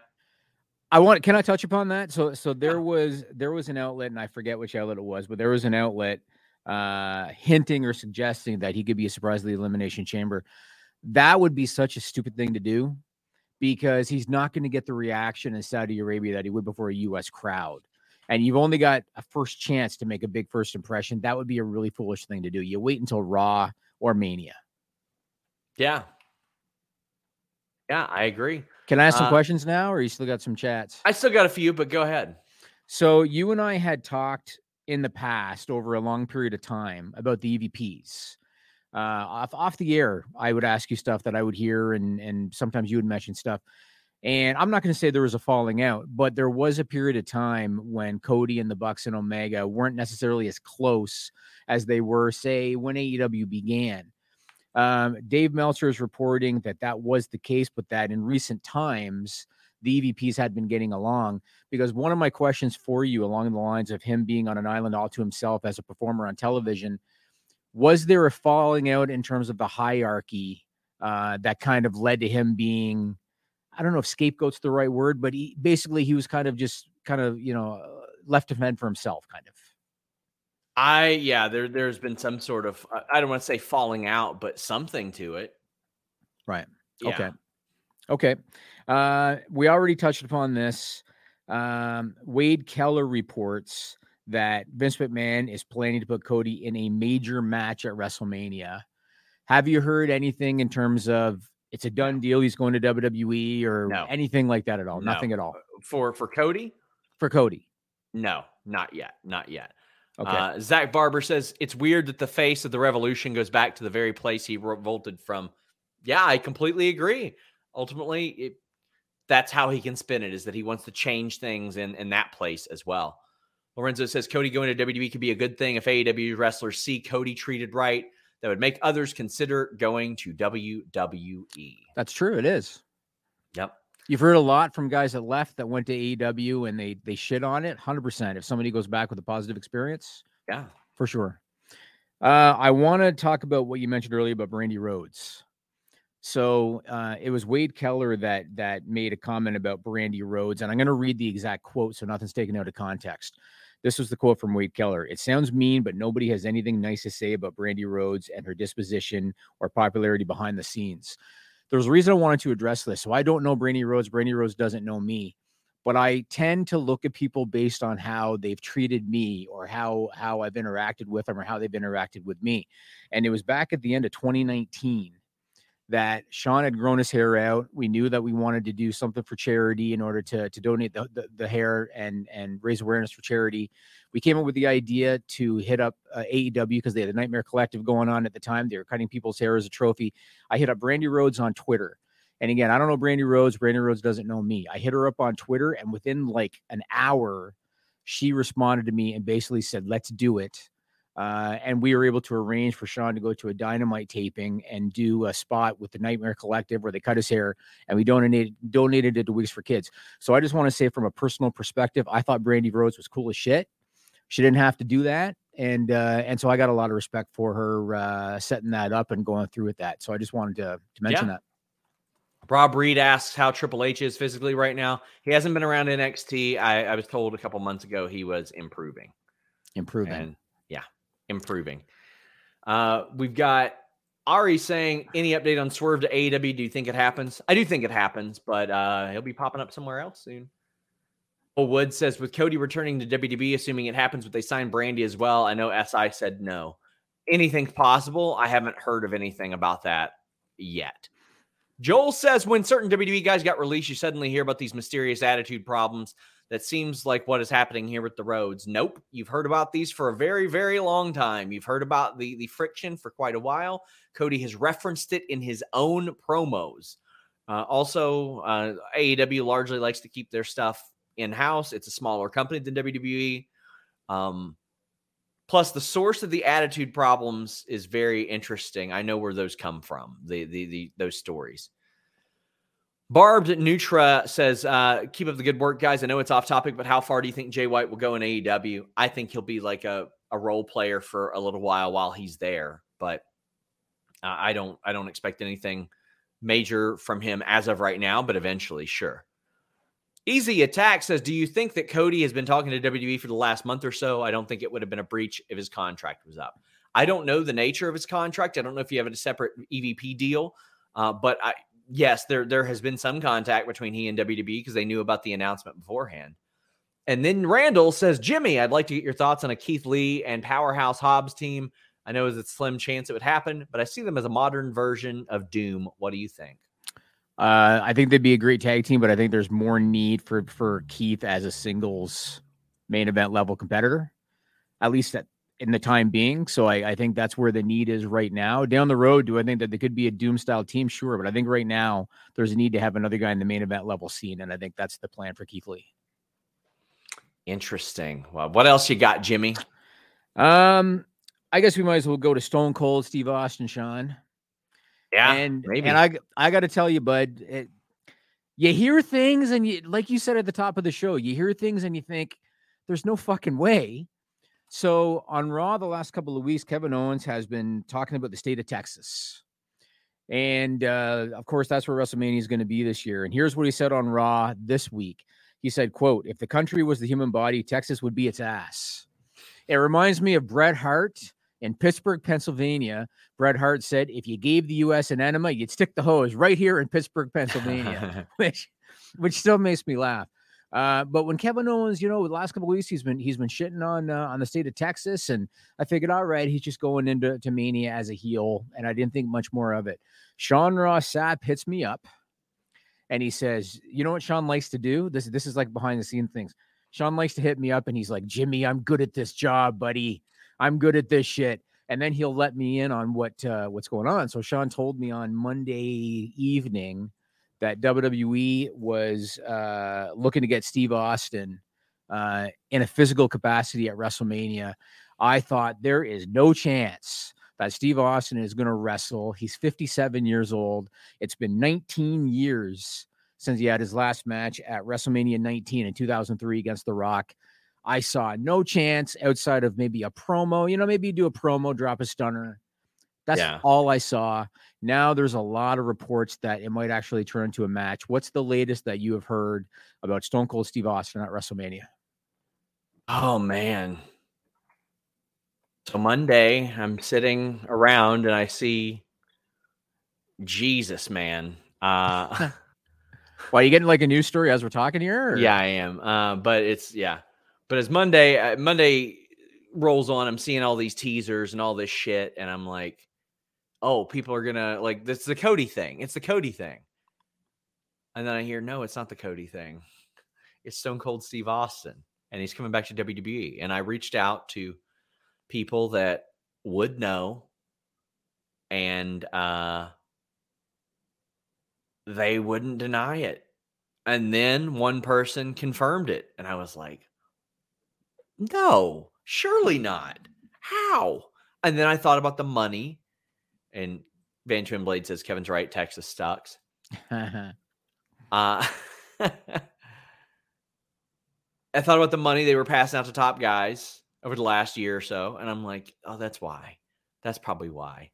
I want. Can I touch upon that? So, so there was there was an outlet, and I forget which outlet it was, but there was an outlet uh, hinting or suggesting that he could be a surprise to the elimination chamber. That would be such a stupid thing to do because he's not going to get the reaction in Saudi Arabia that he would before a U.S. crowd. And you've only got a first chance to make a big first impression. That would be a really foolish thing to do. You wait until Raw or Mania. yeah, yeah, I agree. Can I ask some Uh, questions now, or you still got some chats? I still got a few, but go ahead. So you and I had talked in the past over a long period of time about the EVPs. Uh, off off the air, I would ask you stuff that I would hear, and and sometimes you would mention stuff. And I'm not going to say there was a falling out, but there was a period of time when Cody and the Bucks and Omega weren't necessarily as close as they were, say, when AEW began. Um, Dave Meltzer is reporting that that was the case, but that in recent times the EVPs had been getting along. Because one of my questions for you, along the lines of him being on an island all to himself as a performer on television, was there a falling out in terms of the hierarchy uh, that kind of led to him being, I don't know if scapegoat's the right word, but he basically he was kind of just kind of you know uh, left to fend for himself, kind of. I yeah, there there's been some sort of I- I don't want to say falling out, but something to it. Right. Yeah. Okay. Okay. Uh, we already touched upon this. Um, Wade Keller reports that Vince McMahon is planning to put Cody in a major match at WrestleMania. Have you heard anything in terms of it's a done deal? He's going to WWE or No. anything like that at all? No. Nothing at all For for Cody? for Cody. No, not yet. Not yet. Okay. Uh, Zach Barber says it's weird that the face of the revolution goes back to the very place he revolted from. Yeah, I completely agree. Ultimately, it, that's how he can spin it is that he wants to change things in in that place as well. Lorenzo says Cody going to WWE could be a good thing if AEW wrestlers see Cody treated right. That would make others consider going to WWE. That's true. It is. Yep. You've heard a lot from guys that left that went to AEW and they they shit on it. Hundred percent. If somebody goes back with a positive experience, Yeah. for sure. Uh, I want to talk about what you mentioned earlier about Brandi Rhodes. So uh, it was Wade Keller that that made a comment about Brandi Rhodes, and I'm going to read the exact quote so nothing's taken out of context. This was the quote from Wade Keller. It sounds mean, but nobody has anything nice to say about Brandi Rhodes and her disposition or popularity behind the scenes. There's a reason I wanted to address this. So I don't know Brandi Rhodes. Brandi Rhodes doesn't know me, but I tend to look at people based on how they've treated me or how how I've interacted with them or how they've interacted with me. And it was back at the end of 2019 that Sean had grown his hair out. We knew that we wanted to do something for charity in order to, to donate the, the, the hair and, and raise awareness for charity. We came up with the idea to hit up uh, AEW because they had a Nightmare Collective going on at the time. They were cutting people's hair as a trophy. I hit up Brandi Rhodes on Twitter. And again, I don't know Brandi Rhodes. Brandi Rhodes doesn't know me. I hit her up on Twitter, and within like an hour, she responded to me and basically said, Let's do it uh, and we were able to arrange for Sean to go to a dynamite taping and do a spot with the Nightmare Collective where they cut his hair and we donated donated it to Wigs for Kids. So I just want to say from a personal perspective, I thought Brandi Rhodes was cool as shit. She didn't have to do that. And uh, and so I got a lot of respect for her uh, setting that up and going through with that. So I just wanted to, to mention yeah. that. Rob Reed asks how Triple H is physically right now. He hasn't been around NXT. I, I was told a couple months ago he was improving. Improving. And improving. Uh, we've got Ari saying, any update on Swerve to AEW? Do you think it happens? I do think it happens, but uh, he'll be popping up somewhere else soon. Well, Wood says, with Cody returning to WWE, assuming it happens, would they sign Brandi as well? I know SI said no. Anything's possible. I haven't heard of anything about that yet. Joel says, when certain WWE guys got released, you suddenly hear about these mysterious attitude problems that seems like what is happening here with the Rhodes. Nope. You've heard about these for a very, very long time. You've heard about the, the friction for quite a while. Cody has referenced it in his own promos. Uh, also, uh, AEW largely likes to keep their stuff in house. It's a smaller company than WWE. Um, plus, the source of the attitude problems is very interesting. I know where those come from. The the, the those stories. Barbed Nutra says, uh, keep up the good work, guys. I know it's off topic, but how far do you think Jay White will go in AEW? I think he'll be like a, a role player for a little while while he's there, but uh, I don't I don't expect anything major from him as of right now, but eventually, sure. Easy Attack says, Do you think that Cody has been talking to WWE for the last month or so? I don't think it would have been a breach if his contract was up. I don't know the nature of his contract. I don't know if you have a separate EVP deal, uh, but I, yes, there there has been some contact between he and WWE because they knew about the announcement beforehand. And then Randall says, Jimmy, I'd like to get your thoughts on a Keith Lee and Powerhouse Hobbs team. I know it's a slim chance it would happen, but I see them as a modern version of Doom. What do you think? Uh, I think they'd be a great tag team, but I think there's more need for for Keith as a singles main event level competitor, at least at in the time being. So I, I, think that's where the need is right now. Down the road, do I think that they could be a doom style team? Sure. But I think right now there's a need to have another guy in the main event level scene. And I think that's the plan for Keith Lee. Interesting. Well, what else you got, Jimmy? Um, I guess we might as well go to Stone Cold, Steve Austin, Sean. Yeah, and maybe. and I I got to tell you, bud, it, you hear things, and you like you said at the top of the show, you hear things, and you think there's no fucking way so on Raw the last couple of weeks, Kevin Owens has been talking about the state of Texas. And uh, of course, that's where WrestleMania is going to be this year. And here's what he said on Raw this week. He said, quote, if the country was the human body, Texas would be its ass. It reminds me of Bret Hart in Pittsburgh, Pennsylvania. Bret Hart said, if you gave the U.S. an enema, you'd stick the hose right here in Pittsburgh, Pennsylvania, which which still makes me laugh. Uh, but when Kevin Owens, you know, the last couple weeks he's been he's been shitting on uh, on the state of Texas, and I figured, all right, he's just going into to Mania as a heel, and I didn't think much more of it. Sean Ross Sapp hits me up, and he says, you know what Sean likes to do? This this is like behind the scene things. Sean likes to hit me up, and he's like, Jimmy, I'm good at this job, buddy. I'm good at this shit. And then he'll let me in on what uh, what's going on. So Sean told me on Monday evening that WWE was uh, looking to get Steve Austin uh, in a physical capacity at WrestleMania. I thought there is no chance that Steve Austin is going to wrestle. He's 57 years old. It's been 19 years since he had his last match at WrestleMania 19 in 2003 against The Rock. I saw no chance outside of maybe a promo. You know, maybe you do a promo, drop a stunner. That's Yeah. all I saw. Now there's a lot of reports that it might actually turn into a match. What's the latest that you have heard about Stone Cold Steve Austin at WrestleMania? Oh man. So Monday, I'm sitting around and I see Jesus, man. Uh Why you getting like a news story as we're talking here? or- yeah, I am. Uh, but it's yeah. But as Monday, uh, Monday rolls on, I'm seeing all these teasers and all this shit, and I'm like, oh, people are gonna like this is the Cody thing. It's the Cody thing. And then I hear, no, it's not the Cody thing. It's Stone Cold Steve Austin, and he's coming back to WWE. And I reached out to people that would know, and uh, they wouldn't deny it. And then one person confirmed it, and I was like, no, surely not. How? And then I thought about the money, and Van Twin Blade says Kevin's right. Texas sucks. Uh, I thought about the money they were passing out to top guys over the last year or so, and I'm like, oh, that's why. That's probably why.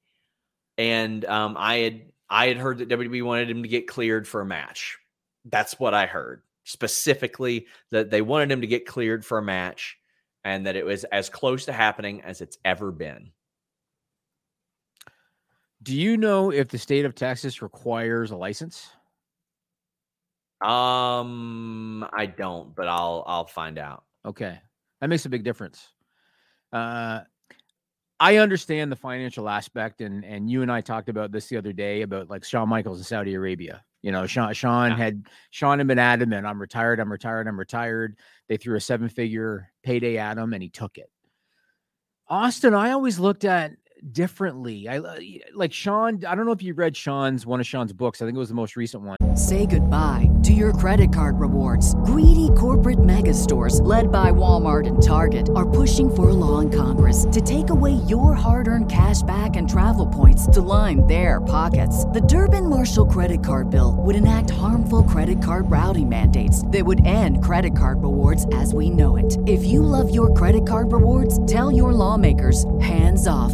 And um, I had I had heard that WWE wanted him to get cleared for a match. That's what I heard specifically that they wanted him to get cleared for a match, and that it was as close to happening as it's ever been. Do you know if the state of Texas requires a license? Um, I don't, but I'll I'll find out. Okay. That makes a big difference. Uh I understand the financial aspect and and you and I talked about this the other day about like Shawn Michaels in Saudi Arabia. You know, Sean Sean Yeah. had Sean had been adamant, I'm retired, I'm retired, I'm retired. They threw a seven figure payday at him and he took it. Austin, I always looked at differently. I uh, like Sean, I don't know if you read Sean's one of Sean's books. I think it was the most recent one. Say goodbye to your credit card rewards. Greedy corporate mega stores, led by Walmart and Target, are pushing for a law in Congress to take away your hard earned cash back and travel points to line their pockets. The Durbin Marshall credit card bill would enact harmful credit card routing mandates that would end credit card rewards as we know it. If you love your credit card rewards, tell your lawmakers hands off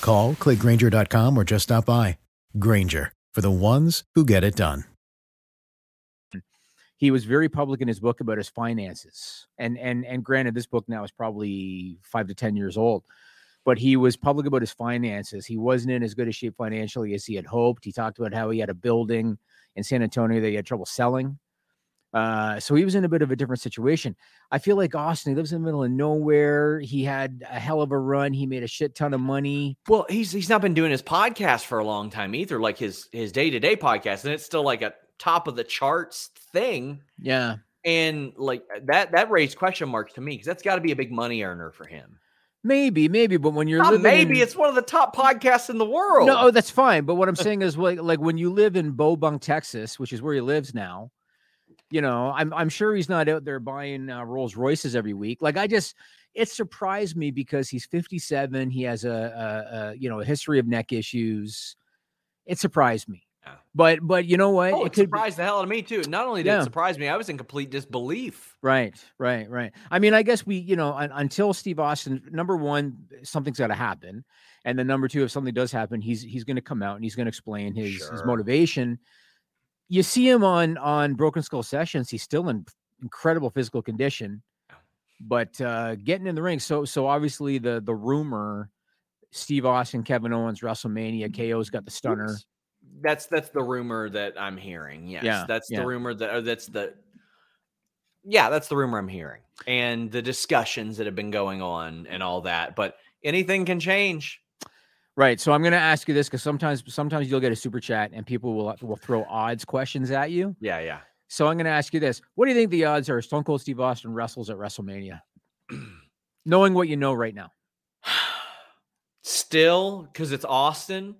Call, clickgrainger.com, or just stop by. Grainger, for the ones who get it done. he was very public in his book about his finances and and and granted this book now is probably five to ten years old but he was public about his finances he wasn't in as good a shape financially as he had hoped he talked about how he had a building in san antonio that he had trouble selling uh, so he was in a bit of a different situation. I feel like Austin, he lives in the middle of nowhere. He had a hell of a run. He made a shit ton of money. Well, he's he's not been doing his podcast for a long time either, like his his day to day podcast, and it's still like a top of the charts thing. Yeah. And like that that raised question marks to me because that's got to be a big money earner for him. Maybe, maybe, but when you're living maybe in- it's one of the top podcasts in the world. No, oh, that's fine. But what I'm saying is, like, like when you live in Bobunk, Texas, which is where he lives now, you know, I'm I'm sure he's not out there buying uh, Rolls Royces every week. Like, I just it surprised me because he's 57. He has a, a, a you know a history of neck issues. It surprised me. Yeah. But but you know what? Oh, it, be- surprised the hell out of me too. Not only did Yeah. it surprise me, I was in complete disbelief. Right, right, right. I mean, I guess we, you know, un- until Steve Austin, number one, something's got to happen, and then number two, if something does happen, he's he's going to come out and he's going to explain his his Sure. motivation. You see him on on Broken Skull Sessions; he's still in incredible physical condition, but uh getting in the ring. So so obviously the the rumor, Steve Austin, Kevin Owens, WrestleMania, KO's got the stunner. That's that's the rumor that I'm hearing. Yes, Yeah, that's yeah. the rumor that that's the yeah, that's the rumor I'm hearing, and the discussions that have been going on and all that. But anything can change. Right. So I'm going to ask you this because sometimes sometimes you'll get a super chat and people will will throw odds questions at you. Yeah, yeah. So I'm going to ask you this: What do you think the odds are? Stone Cold Steve Austin wrestles at WrestleMania. Knowing what you know right now. Still, because it's Austin,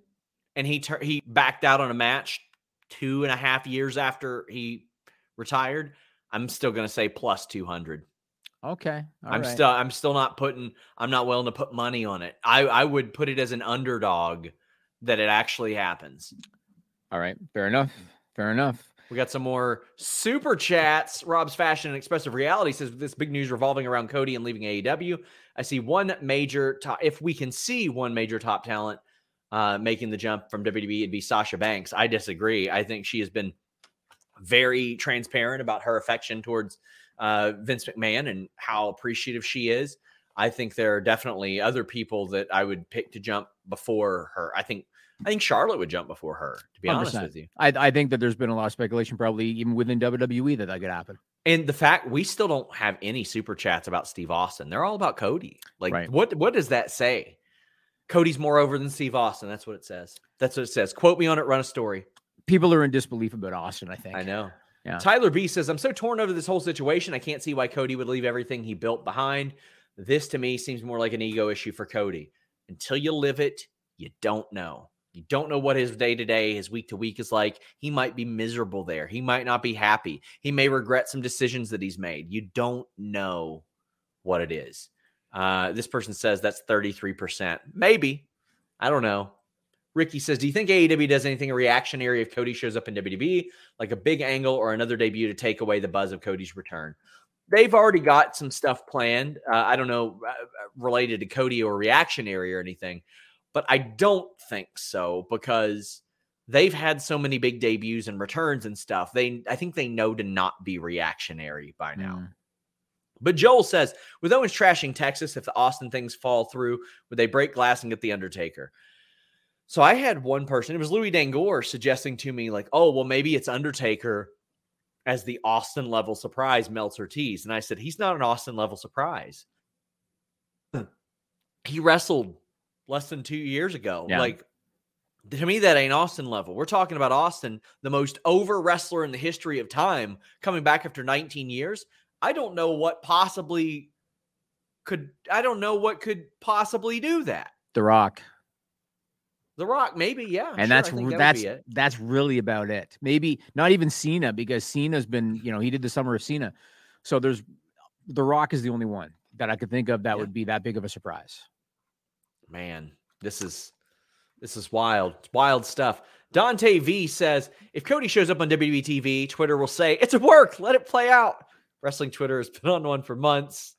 and he tur- he backed out on a match two and a half years after he retired. I'm still going to say plus two hundred. Okay. I'm right. still I'm still not putting I'm not willing to put money on it. I I would put it as an underdog that it actually happens. All right. Fair enough. Fair enough. We got some more super chats. Rob's Fashion and Expressive Reality says this big news revolving around Cody and leaving AEW. I see one major top. If we can see one major top talent uh, making the jump from WWE, it'd be Sasha Banks. I disagree. I think she has been very transparent about her affection towards uh, Vince McMahon and how appreciative she is. I think there are definitely other people that I would pick to jump before her. I think I think Charlotte would jump before her. To be honest 100%. with you. I, I think that there's been a lot of speculation, probably even within WWE, that that could happen. And the fact we still don't have any super chats about Steve Austin. They're all about Cody. Like Right. what what does that say? Cody's more over than Steve Austin. That's what it says. That's what it says. Quote me on it, run a story. People are in disbelief about Austin, I think. I know. Yeah. Tyler B says, I'm so torn over this whole situation. I can't see why Cody would leave everything he built behind. This to me seems more like an ego issue for Cody. Until you live it, you don't know. You don't know what his day to day, his week to week is like. He might be miserable there. He might not be happy. He may regret some decisions that he's made. You don't know what it is. Uh, this person says that's 33%. Maybe. I don't know. Ricky says, Do you think AEW does anything reactionary if Cody shows up in WWE, like a big angle or another debut to take away the buzz of Cody's return? They've already got some stuff planned. Uh, I don't know, uh, related to Cody or reactionary or anything, but I don't think so because they've had so many big debuts and returns and stuff. They, I think they know to not be reactionary by now. Mm. But Joel says, with Owens trashing Texas, if the Austin things fall through, would they break glass and get the Undertaker? So I had one person, it was Louis Dangoor, suggesting to me, like, oh, well, maybe it's Undertaker as the Austin level surprise, Meltzer tease. And I said, he's not an Austin level surprise. Hmm. he wrestled less than two years ago. Yeah. Like, to me, that ain't Austin level. We're talking about Austin, the most over wrestler in the history of time, coming back after 19 years. I don't know what possibly could, I don't know what could possibly do that. The Rock. The Rock, maybe, yeah. and sure, that's I think r- that that's that's really about it. Maybe not even Cena because Cena's been, you know, he did the summer of Cena. So there's The Rock is the only one that I could think of that Yeah. would be that big of a surprise. Man, this is this is wild. It's wild stuff. Dante V says if Cody shows up on WWE TV, Twitter will say it's a work. Let it play out. Wrestling Twitter has been on one for months.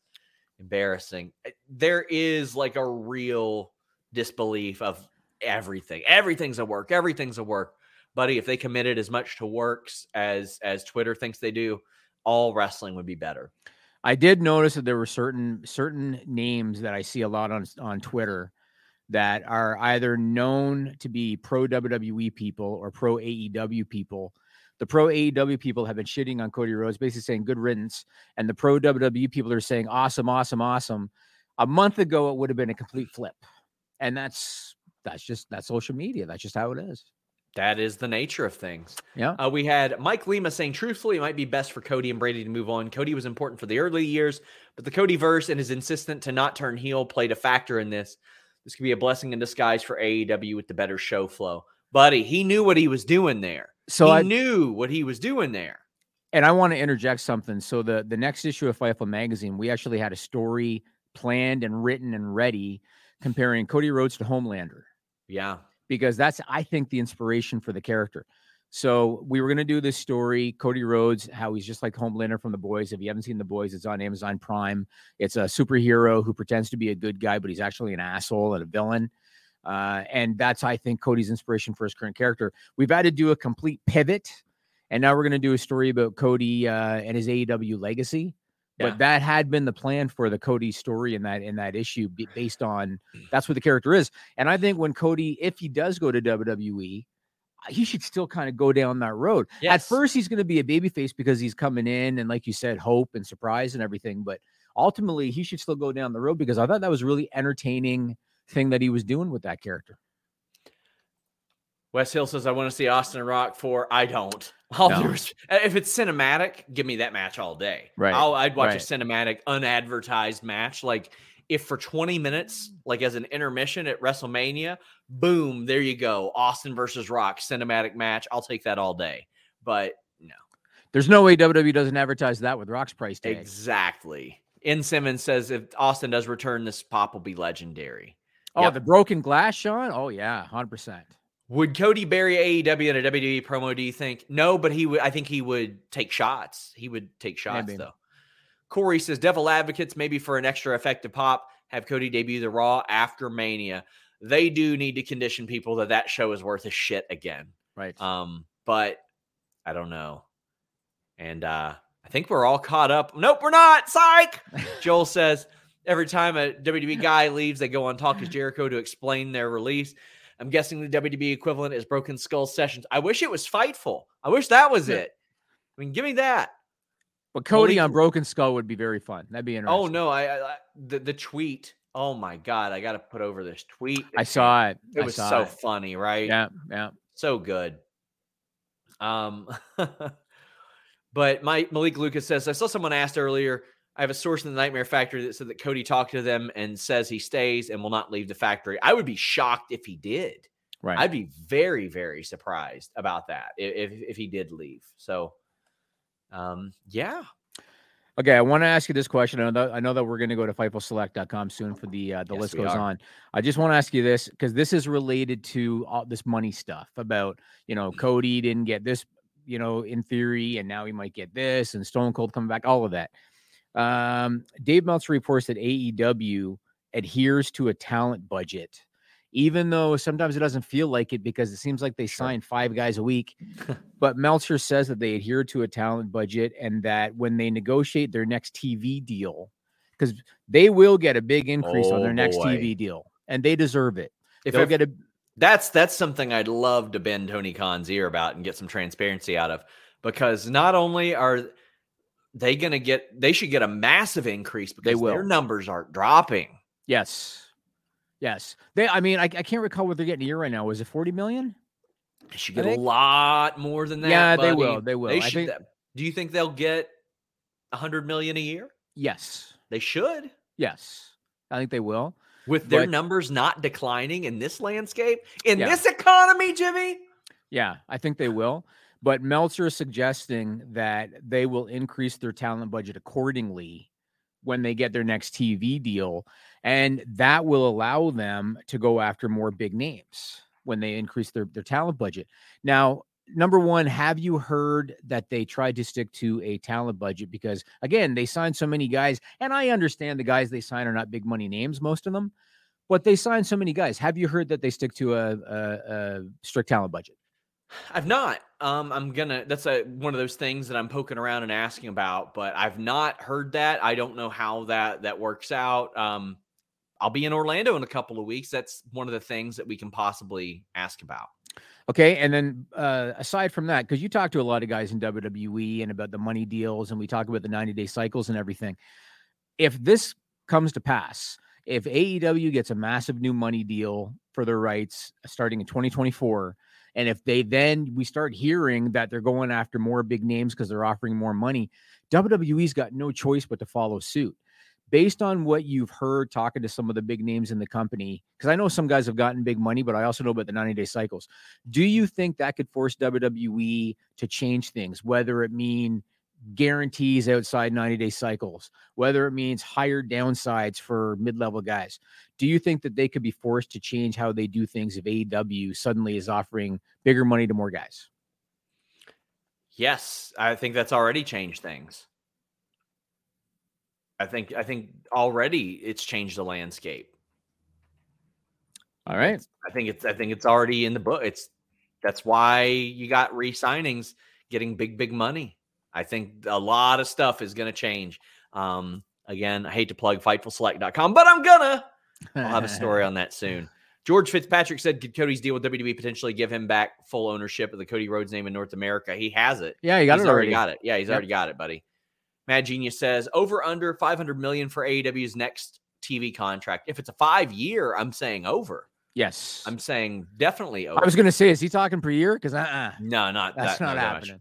Embarrassing. Eh, There is like a real disbelief of everything. Everything's a work. Everything's a work. Buddy, if they committed as much to works as as Twitter thinks they do, all wrestling would be better. I did notice that there were certain certain names that I see a lot on on Twitter that are either known to be pro WWE people or pro AEW people. The pro AEW people have been shitting on Cody Rhodes, basically saying good riddance, and the pro WWE people are saying awesome, awesome, awesome. A month ago, it would have been a complete flip, and that's that's just that's social media. That's just how it is. That is the nature of things. Yeah. Uh, we had Mike Lima saying, truthfully, it might be best for Cody and Brady to move on. Cody was important for the early years, but the Cody verse and his insistent to not turn heel played a factor in this. This could be a blessing in disguise for AEW with the better show flow. Buddy, he knew what he was doing there. So he I knew what he was doing there. and I want to interject something. So the the next issue of Fightful magazine, we actually had a story planned and written and ready comparing Cody Rhodes to Homelander Yeah. because that's I think the inspiration for the character. So we were going to do this story, Cody Rhodes, how he's just like Homelander from The Boys. If you haven't seen The Boys, it's on Amazon Prime. It's a superhero who pretends to be a good guy, but he's actually an asshole and a villain. Uh, and that's I think Cody's inspiration for his current character. We've had to do a complete pivot, and now we're going to do a story about Cody uh, and his AEW legacy. Yeah. But that had been the plan for the Cody story in that in that issue, based on mm. that's what the character is. And I think when Cody, if he does go to WWE, uh, he should still kind of go down that road. At first, he's going to be a babyface because he's coming in and, like you said, hope and surprise and everything. But ultimately, he should still go down the road because I thought that was a really entertaining thing that he was doing with that character. Wes Hill says, I want to see Austin and Rock for I don't. All No. due uh, if it's cinematic, give me that match all day. Right, I'll, I'd watch right. a cinematic, unadvertised match. Like if for 20 minutes, like as an intermission at WrestleMania, boom, there you go. Austin versus Rock cinematic match. I'll take that all day. But no. There's no way WWE doesn't advertise that with Rock's price tag. Exactly. In Simmons says if Austin does return, this pop will be legendary. Oh, Yep. the broken glass, Sean? Oh, yeah, 100%. Would Cody bury AEW in a WWE promo? Do you think? No, but he would. I think he would take shots. He would take shots Maybe. though. Corey says Devil Advocates maybe for an extra effective pop have Cody debut the Raw after Mania. They do need to condition people that that show is worth a shit again. Right. Um, but I don't know. And uh, I think we're all caught up. Nope, we're not. Psych. Joel says every time a WWE guy leaves, they go on Talk is Jericho to explain their release. I'm guessing the WWE equivalent is Broken Skull Sessions. I wish it was Fightful. I wish that was Yeah. it. I mean, give me that. but Cody Malik- on Broken Skull would be very fun. That'd be interesting. Oh no, I, I I- the the tweet. Oh my god, I got to put over this tweet. I saw it. It I was so it. funny, right? Yeah, yeah. so good. Um, but my Malik Lucas says I saw someone asked earlier. I have a source in the Nightmare Factory that said that Cody talked to them and says he stays and will not leave the factory. I would be shocked if he did. Right. I'd be very, very surprised about that if if he did leave. So, um, yeah, Okay, I want to ask you this question. I know that, I know that we're going to go to FightfulSelect.com soon for the uh, the Yes, list goes are. on. I just want to ask you this because this is related to all this money stuff about you know Cody didn't get this you know in theory and now he might get this and Stone Cold coming back, all of that. Um, Dave Meltzer reports that AEW adheres to a talent budget, even though sometimes it doesn't feel like it because it seems like they Sure. sign five guys a week. but Meltzer says that they adhere to a talent budget and that when they negotiate their next TV deal, because they will get a big increase on their Oh, next boy. TV deal, and they deserve it. if They'll ev- get a that's that's something I'd love to bend Tony Khan's ear about and get some transparency out of because not only are they going to get they should get a massive increase because will. their numbers aren't dropping. yes, yes. They, I mean, I, I can't recall what they're getting a year right now. Was it forty million? They should get a lot more than that. Yeah, they will, they will. They should, think- do you think they'll get a hundred million a year? Yes, They should. yes. I think they will. With their But- numbers not declining in this landscape, in Yeah. this economy, Jimmy. Yeah, I think they will. But Meltzer is suggesting that they will increase their talent budget accordingly when they get their next TV deal. And that will allow them to go after more big names when they increase their, their talent budget. Now, number one, have you heard that they tried to stick to a talent budget? Because again, they signed so many guys, and I understand the guys they sign are not big money names, most of them, but they signed so many guys. Have you heard that they stick to a, a, a strict talent budget? I've not. Um, I'm gonna. That's a one of those things that I'm poking around and asking about, but I've not heard that. I don't know how that that works out. Um, I'll be in Orlando in a couple of weeks. That's one of the things that we can possibly ask about. Okay, and then uh, aside from that, because you talk to a lot of guys in WWE and about the money deals, and we talk about the 90 day cycles and everything. If this comes to pass, if AEW gets a massive new money deal for their rights starting in 2024, and if they then we start hearing that they're going after more big names because they're offering more money, WWE's got no choice but to follow suit. Based on what you've heard talking to some of the big names in the company, because I know some guys have gotten big money, but I also know about the 90 day cycles. Do you think that could force WWE to change things, whether it mean guarantees outside 90 day cycles, whether it means higher downsides for mid level guys? Do you think that they could be forced to change how they do things if AEW suddenly is offering bigger money to more guys? Yes, I think that's already changed things. I think I think already it's changed the landscape. All right. I think it's I think it's already in the book. It's that's why you got re-signings getting big big money. I think a lot of stuff is going to change. Um, again, I hate to plug fightfulselect.com, but I'm gonna. I'll have a story on that soon. George Fitzpatrick said, "Could Cody's deal with WWE potentially give him back full ownership of the Cody Rhodes name in North America?" He has it. Yeah, he got he's it already. got it. Yeah, he's Yep. already got it, buddy. Mad Genius says over under 500 million for AEW's next TV contract. If it's a five year, I'm saying over. Yes. I'm saying definitely over. I was going to say, is he talking per year? Because uh-uh, no, not that's that, not that much.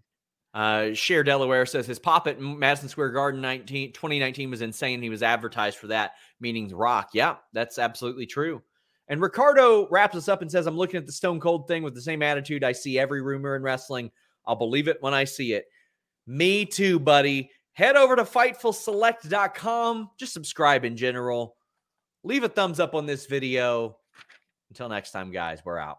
Uh, Share Delaware says his pop at Madison Square Garden 19, 2019 was insane. He was advertised for that, meaning The Rock. Yeah, that's absolutely true. And Ricardo wraps us up and says, I'm looking at the Stone Cold thing with the same attitude. I see every rumor in wrestling. I'll believe it when I see it. Me too, buddy. Head over to FightfulSelect.com. Just subscribe in general. Leave a thumbs up on this video. Until next time, guys, we're out.